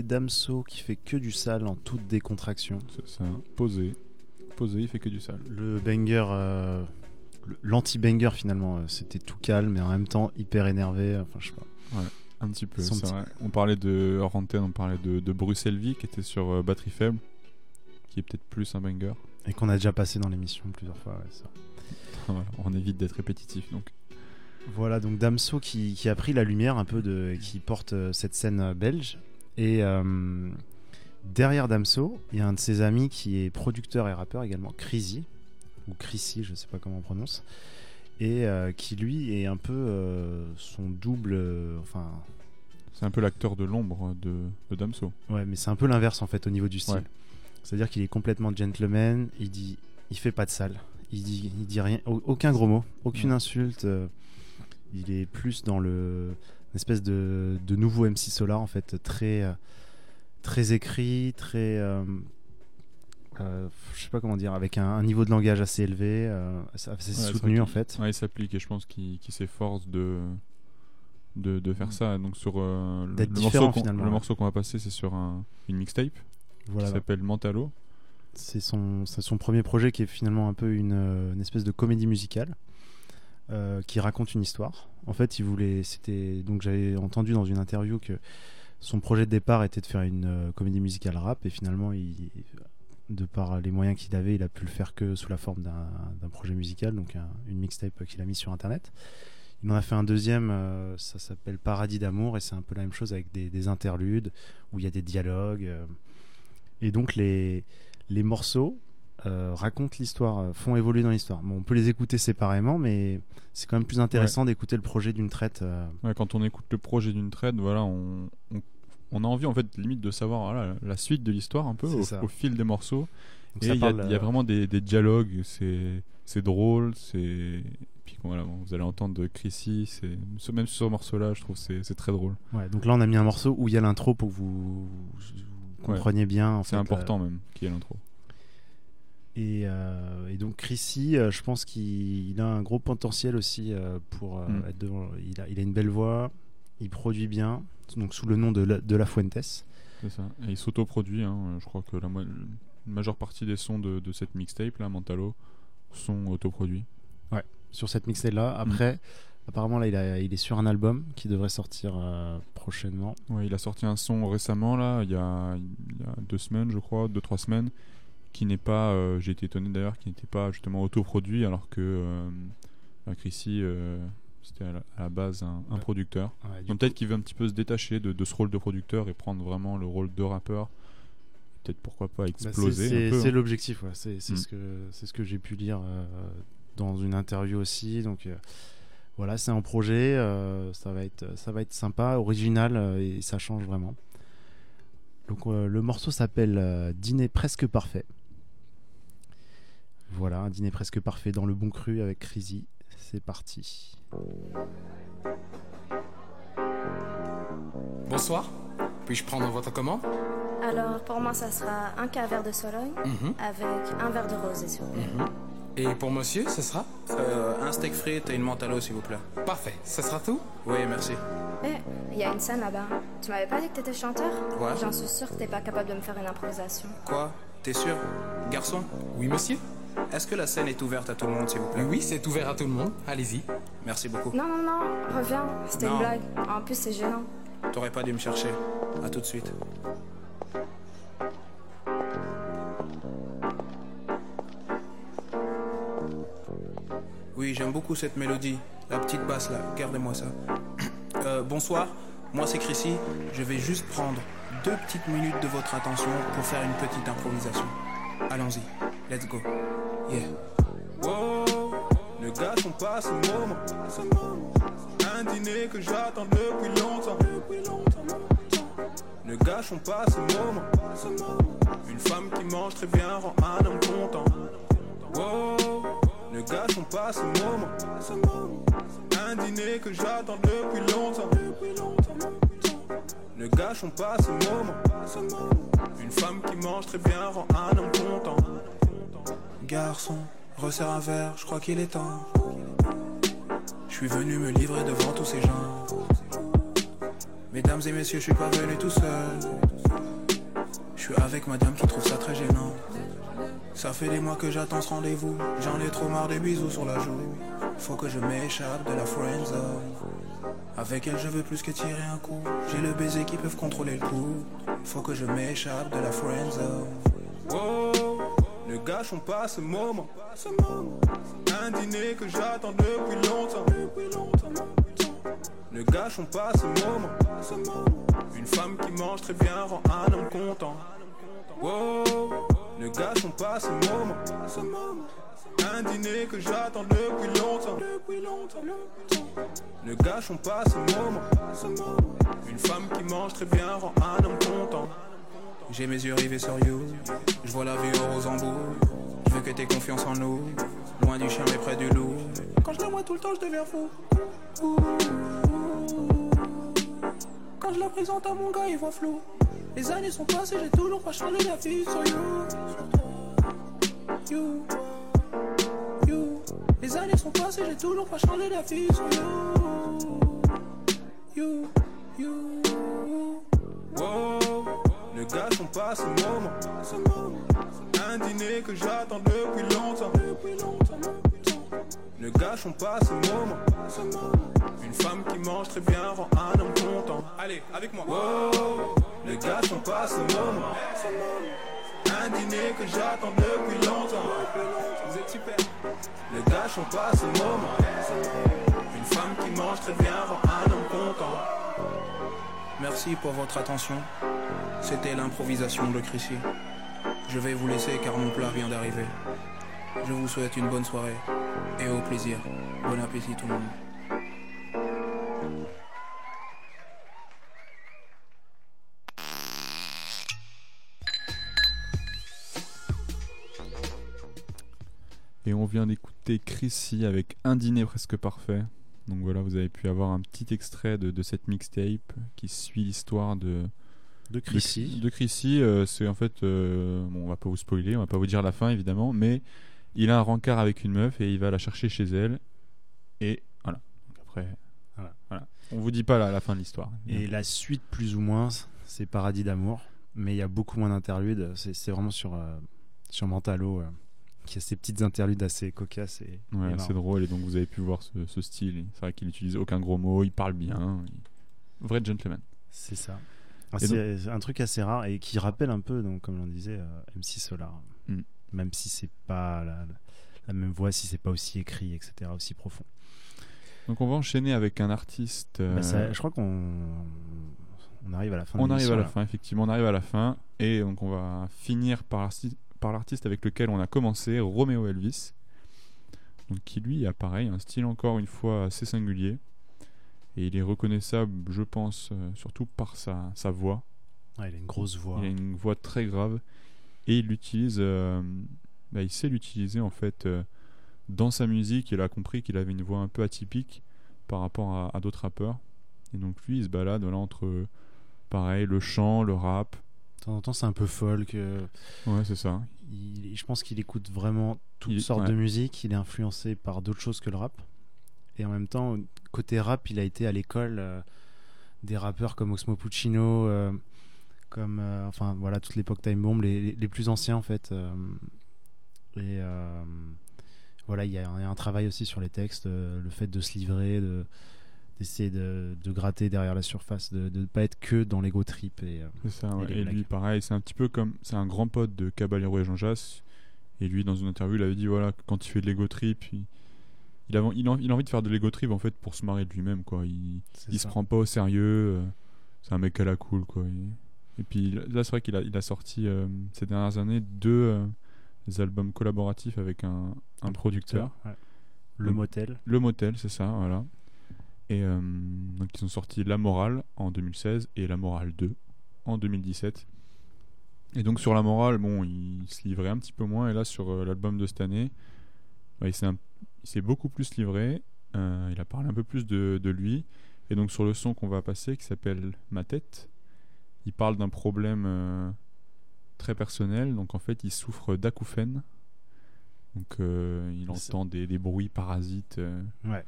Damso qui fait que du sale en toute décontraction. C'est ça, posé. Posé, il fait que du sale. Le banger, euh, l'anti-banger finalement, euh, c'était tout calme mais en même temps hyper énervé. Enfin, je sais pas. Ouais, un petit peu, Son c'est petit- vrai. On parlait de hors antenne, on parlait de, de Bruxelles Vie qui était sur euh, batterie faible, qui est peut-être plus un banger. Et qu'on a déjà passé dans l'émission plusieurs fois. ouais, ça. Voilà, on évite d'être répétitif donc. Voilà, donc Damso qui, qui a pris la lumière un peu de. qui porte euh, cette scène euh, belge. Et euh, derrière Damso, il y a un de ses amis qui est producteur et rappeur également, Crazy, ou Chrissy, je sais pas comment on prononce. Et euh, qui lui est un peu euh, son double. enfin, C'est un peu l'acteur de l'ombre de, de Damso. Ouais, mais c'est un peu l'inverse en fait au niveau du style. Ouais. C'est-à-dire qu'il est complètement gentleman, il dit il fait pas de sale. Il dit il dit rien au- aucun gros mot, aucune insulte. il est plus dans le une espèce de, de nouveau MC Solar en fait, très euh, très écrit, très euh, euh, je sais pas comment dire, avec un, un niveau de langage assez élevé, euh, assez Ouais, soutenu en fait. Ouais, il s'applique et je pense qu'il s'efforce de, de, de faire ça. Donc sur euh, le, D'être le différent, morceau finalement, le ouais. morceau qu'on va passer, c'est sur un, une mixtape Voilà. qui s'appelle Mentalo. C'est son, son premier projet qui est finalement un peu une, une espèce de comédie musicale qui raconte une histoire. En fait, il voulait, c'était donc j'avais entendu dans une interview que son projet de départ était de faire une euh, comédie musicale rap et finalement, de par les moyens qu'il avait, il a pu le faire que sous la forme d'un projet musical, donc un- une mixtape qu'il a mis sur internet. Il en a fait un deuxième, euh, ça s'appelle Paradis d'amour et c'est un peu la même chose avec des, des interludes où il y a des dialogues. euh, et donc les morceaux euh, racontent l'histoire, euh, font évoluer dans l'histoire. Bon, on peut les écouter séparément, mais c'est quand même plus intéressant d'écouter le projet d'une traite. euh, Ouais, quand on écoute le projet d'une traite, voilà, on, on, on a envie en fait limite de savoir voilà, la suite de l'histoire un peu au, fil des morceaux. Donc et il y, a- parle, il y a vraiment des, des dialogues, c'est drôle, c'est et puis voilà, bon, vous allez entendre Chrissy, c'est ce- même sur ce morceau-là, je trouve que c'est très drôle. Ouais, donc là, on a mis un morceau où il y a l'intro pour que vous, vous compreniez bien. en C'est important euh, même qu'il y ait l'intro. Et, euh, et donc Chrissy, euh, je pense qu'il il a un gros potentiel aussi euh, pour Mm. être devant. Il a, il a une belle voix, il produit bien, donc sous le nom de La, de la Fuentes. C'est ça. Et il s'autoproduit, hein, je crois que la, majeure partie des sons de, de cette mixtape là, Mentalo, sont autoproduits. Ouais, sur cette mixtape là. Après, apparemment là, il, a- il est sur un album qui devrait sortir euh, prochainement. Ouais, il a sorti un son récemment, là, il y a, il y a deux semaines, je crois, deux, trois semaines, qui n'est pas, euh, j'ai été étonné d'ailleurs, qui n'était pas justement autoproduit, alors que euh, bah, Chrissy euh, C'était à, la- à la base un, producteur. Ouais, Donc peut-être qu'il veut un petit peu se détacher de, de ce rôle de producteur et prendre vraiment le rôle de rappeur. Peut-être pourquoi pas Bah, exploser peu. C'est hein. l'objectif, ouais. c'est Mm. ce que c'est ce que j'ai pu lire euh, dans une interview aussi. Donc euh, voilà, c'est un projet, euh, ça va être ça va être sympa, original euh, et ça change vraiment. Donc euh, le morceau s'appelle euh, Dîner presque parfait. Voilà, un dîner presque parfait dans le bon cru avec Crazy. C'est parti. Bonsoir. Puis-je prendre votre commande? Alors, pour moi, ça sera un cas verre de Sologne Mhm. avec un verre de rosé, s'il vous plaît. Et pour monsieur, ce sera? Euh, un steak frites et une menthe à l'eau, s'il vous plaît. Parfait. Ce sera tout? Oui, merci. Eh, il y a une scène là-bas. Tu m'avais pas dit que t'étais chanteur? Ouais. J'en suis sûre que t'es pas capable de me faire une improvisation. Quoi? T'es sûr? Garçon? Oui, monsieur Est-ce que la scène est ouverte à tout le monde, s'il vous plaît Oui, c'est ouvert à tout le monde. Allez-y. Merci beaucoup. Non, non, non, reviens. C'était une blague. En plus, c'est gênant. T'aurais pas dû me chercher. À tout de suite. Oui, j'aime beaucoup cette mélodie. La petite basse là, gardez-moi ça. Euh, bonsoir, moi c'est Chrissy. Je vais juste prendre deux petites minutes de votre attention pour faire une petite improvisation. Allons-y, let's go. Yeah. Wow, ne gâchons pas ce moment. Un dîner que j'attends depuis longtemps. Ne gâchons pas ce moment. Une femme qui mange très bien rend un homme content. Wow, ne gâchons pas ce moment. Un dîner que j'attends depuis longtemps. Ne gâchons pas ce moment. Une femme qui mange très bien rend un homme content. Garçon, resserre un verre, je crois qu'il est temps. Je suis venu me livrer devant tous ces gens. Mesdames et messieurs, je suis pas venu tout seul. Je suis avec madame qui trouve ça très gênant. Ça fait des mois que j'attends ce rendez-vous. J'en ai trop marre des bisous sur la joue. Faut que je m'échappe de la friend zone. Avec elle, je veux plus que tirer un coup. J'ai le baiser qui peuvent contrôler le coup. Faut que je m'échappe de la friend zone. Wow, ne gâchons pas ce moment. Un dîner que j'attends depuis longtemps. Ne gâchons pas ce moment. Une femme qui mange très bien rend un homme content. Wow, ne gâchons pas ce moment. Un dîner que j'attends depuis longtemps. Ne gâchons pas ce moment. ce moment. Une femme qui mange très bien rend un homme content. J'ai mes yeux rivés sur you. Je vois la vie au rose en bout. Je veux que t'aies confiance en nous. Loin du chien mais près du loup. Quand je la vois tout le temps, je deviens fou. Quand je la présente à mon gars, il voit flou. Les années sont passées, j'ai toujours pas changé la vie sur you. You. You. Les années sont passées, j'ai toujours pas changé la sur you. You. You. Wow, ne gâchons pas ce moment. ce moment. Un dîner que j'attends depuis longtemps. Ne gâchons pas ce moment. Une femme qui mange très bien rend un homme content. Allez, avec moi. Ne gâchons pas ce moment. Un dîner que j'attends depuis longtemps. Vous êtes super. Ne gâchons pas ce moment. ce moment. Une femme qui mange très bien rend un homme content. Merci pour votre attention. C'était l'improvisation de Chrissy. Je vais vous laisser car mon plat vient d'arriver. Je vous souhaite une bonne soirée et au plaisir. Bon appétit tout le monde. Et on vient d'écouter Chrissy avec un dîner presque parfait. Donc voilà, vous avez pu avoir un petit extrait de, de cette mixtape qui suit l'histoire de De Chrissy. De, de Chrissy, euh, c'est en fait, euh, bon, on va pas vous spoiler, on va pas vous dire la fin évidemment, mais il a un rencard avec une meuf et il va la chercher chez elle. Et voilà. Donc après, Voilà. voilà. On vous dit pas la, la fin de l'histoire. Et la suite, plus ou moins, c'est Paradis d'amour. Mais il y a beaucoup moins d'interludes. C'est vraiment sur, euh, sur Mentalo qui a ces petites interludes assez cocasses. Et, Ouais, c'est drôle et donc vous avez pu voir ce, ce style. C'est vrai qu'il utilise aucun gros mot, il parle bien. il- Vrai gentleman. C'est ça. C'est un truc assez rare et qui rappelle un peu, donc, comme on disait, euh, MC Solar. Mm. Même si c'est pas la, la même voix, si c'est pas aussi écrit, etc., aussi profond. Donc on va enchaîner avec un artiste. euh, Bah, ça- je crois qu'on on arrive à la fin. on arrive à la là. fin, effectivement, on arrive à la fin. Et donc on va finir par par l'artiste avec lequel on a commencé, Romeo Elvis. Donc qui lui a pareil, un style encore une fois assez singulier. Et il est reconnaissable, je pense, euh, surtout par sa, sa voix. Ouais, il a une grosse voix. Il a une voix très grave. Et il l'utilise, euh, bah, il sait l'utiliser en fait euh, dans sa musique. Il a compris qu'il avait une voix un peu atypique par rapport à, à d'autres rappeurs. Et donc lui, il se balade voilà, entre, pareil, le chant, le rap. De temps en temps, c'est un peu folk. euh, Ouais, c'est ça. il- je pense qu'il écoute vraiment toutes Il- sortes ouais. de musique. Il est influencé par d'autres choses que le rap. Et en même temps, côté rap, il a été à l'école euh, des rappeurs comme Osmo Puccino, euh, comme euh, enfin voilà toute l'époque Time Bomb, les, les- les plus anciens en fait. et voilà, il y, a un- il y a un travail aussi sur les textes, le fait de se livrer, de d'essayer de, de gratter derrière la surface, de ne pas être que dans l'ego trip. Et, euh, C'est ça, ouais. Et, lui, pareil, c'est un petit peu comme. C'est un grand pote de Caballero et Jean Jass. Et lui, dans une interview, il avait dit voilà, quand il fait de l'ego trip, il, il, a, il, a, il a envie de faire de l'ego trip en fait pour se marrer de lui-même. quoi. Il, il se prend pas au sérieux. euh, c'est un mec à la cool. quoi. Et puis là, c'est vrai qu'il a, il a sorti euh, ces dernières années deux euh, albums collaboratifs avec un, un producteur. ouais. Le Motel. Le Motel, c'est ça, voilà. Et euh, donc ils ont sorti La Morale en 2016 et La Morale 2 en 2017. Et donc sur La Morale, bon, il se livrait un petit peu moins. Et là, sur euh, l'album de cette année, bah, il s'est un- beaucoup plus livré. Euh, il a parlé un peu plus de, de lui. Et donc sur le son qu'on va passer, qui s'appelle Ma tête, il parle d'un problème euh, très personnel. Donc en fait, il souffre d'acouphènes. Donc il entend des, des bruits parasites. Ouais.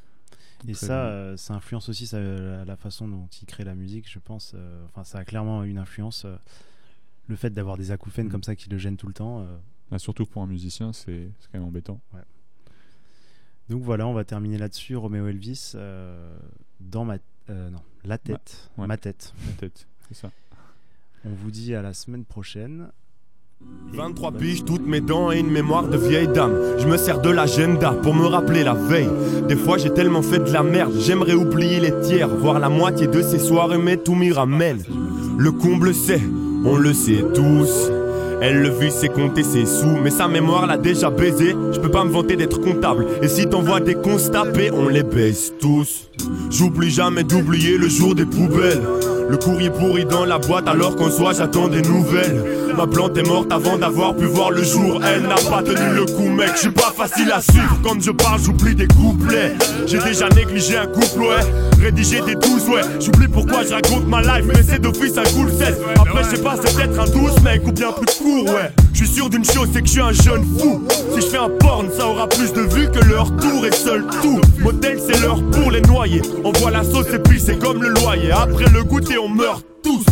Et ça, bien. euh, ça influence aussi la, la façon dont il crée la musique, je pense. euh, Enfin, ça a clairement une influence. euh, le fait d'avoir des acouphènes Mm. comme ça qui le gênent tout le temps. euh. Bah, surtout pour un musicien, c'est quand même embêtant. Donc voilà, on va terminer là-dessus. Romeo Elvis, euh, dans ma. euh, non, la tête. ouais. Ma tête. Ma tête, c'est ça. On vous dit à la semaine prochaine. 23 piges, toutes mes dents et une mémoire de vieille dame. Je me sers de l'agenda pour me rappeler la veille. Des fois j'ai tellement fait de la merde, j'aimerais oublier les tiers, voir la moitié de ces soirées, mais tout m'y ramène. Le comble c'est, on le sait tous. Elle le vit, c'est compter ses sous, mais sa mémoire l'a déjà baisé. Je peux pas me vanter d'être comptable. Et si t'envoies des constapés, on les baisse tous. J'oublie jamais d'oublier le jour des poubelles. Le courrier pourri dans la boîte alors qu'en soi j'attends des nouvelles. Ma plante est morte avant d'avoir pu voir le jour. Elle n'a pas tenu le coup, mec. Je suis pas facile à suivre. Quand je parle, j'oublie des couplets. J'ai déjà négligé un couple, ouais. Rédigé des douze, ouais. J'oublie pourquoi je raconte ma life, mais c'est d'office un cool 16. Après, je sais pas, c'est peut-être un douce, mec, ou bien plus de cours, ouais. Je suis sûr d'une chose, c'est que je suis un jeune fou. Si je fais un porn, ça aura plus de vues que leur tour et seul tout. Motel, c'est l'heure pour les noyer. On voit la sauce et puis c'est comme le loyer. Après le goûter, on meurt tous.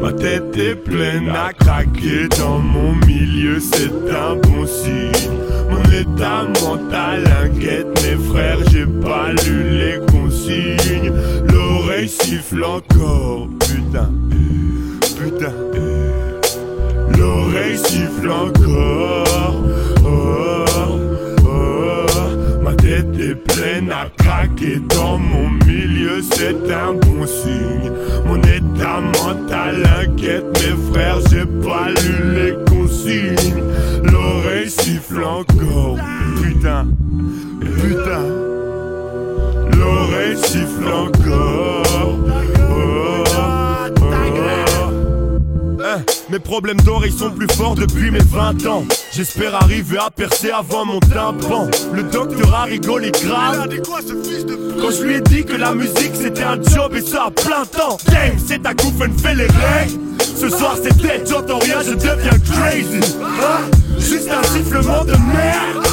Ma tête est pleine à craquer dans mon milieu, c'est un bon signe. Mon état mental inquiète mes frères, j'ai pas lu les consignes. L'oreille siffle encore, putain. L'oreille siffle encore, oh, oh. Ma tête est pleine à craquer dans mon milieu, c'est un bon signe. Mon état mental inquiète mes frères, j'ai pas lu les consignes. L'oreille siffle encore, putain, putain. L'oreille siffle encore. Oh, oh. Hein, mes problèmes d'oreille sont plus forts depuis mes 20 ans. J'espère arriver à percer avant mon tympan. Le docteur a rigolé grave. Quand je lui ai dit que la musique c'était un job et ça à plein temps. Game, c'est ta coupe, fait les règles. Ce soir c'est dead, j'entends rien, je deviens crazy. Hein? Juste un sifflement de merde.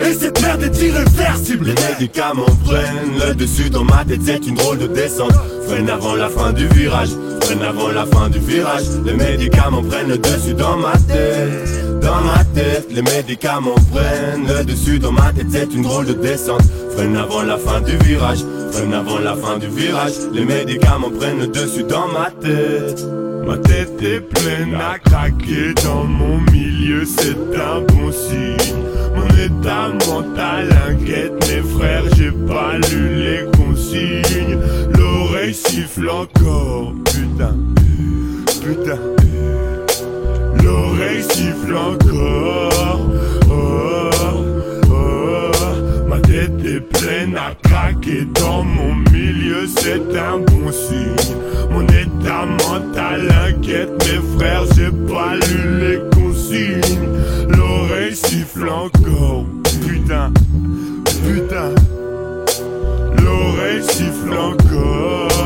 Et cette merde est irréversible. Les médicaments prennent le dessus dans ma tête, c'est une drôle de descente. Freine avant la fin du virage, freine avant la fin du virage. Les médicaments prennent le dessus dans ma tête. Dans ma tête, les médicaments prennent le dessus dans ma tête, c'est une drôle de descente. Freine avant la fin du virage, freine avant la fin du virage. Les médicaments prennent le dessus dans ma tête. Ma tête est pleine à craquer dans mon milieu, c'est un bon signe. Mon état mental inquiète mes frères, j'ai pas lu les consignes. L'oreille siffle encore, putain, putain. L'oreille siffle encore, oh, est pleine à craquer dans mon milieu, c'est un bon signe. Mon état mental inquiète mes frères, j'ai pas lu les consignes. L'oreille siffle encore, putain, putain. L'oreille siffle encore,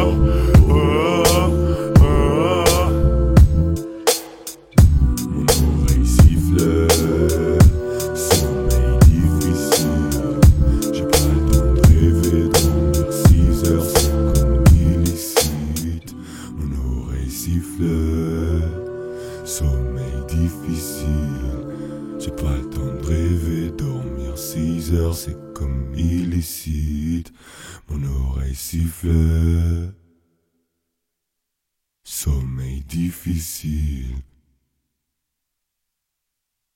illicite. Mon oreille siffle, sommeil difficile.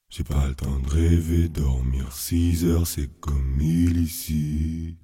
J'ai pas le temps de rêver, dormir 6 heures, c'est comme illicite.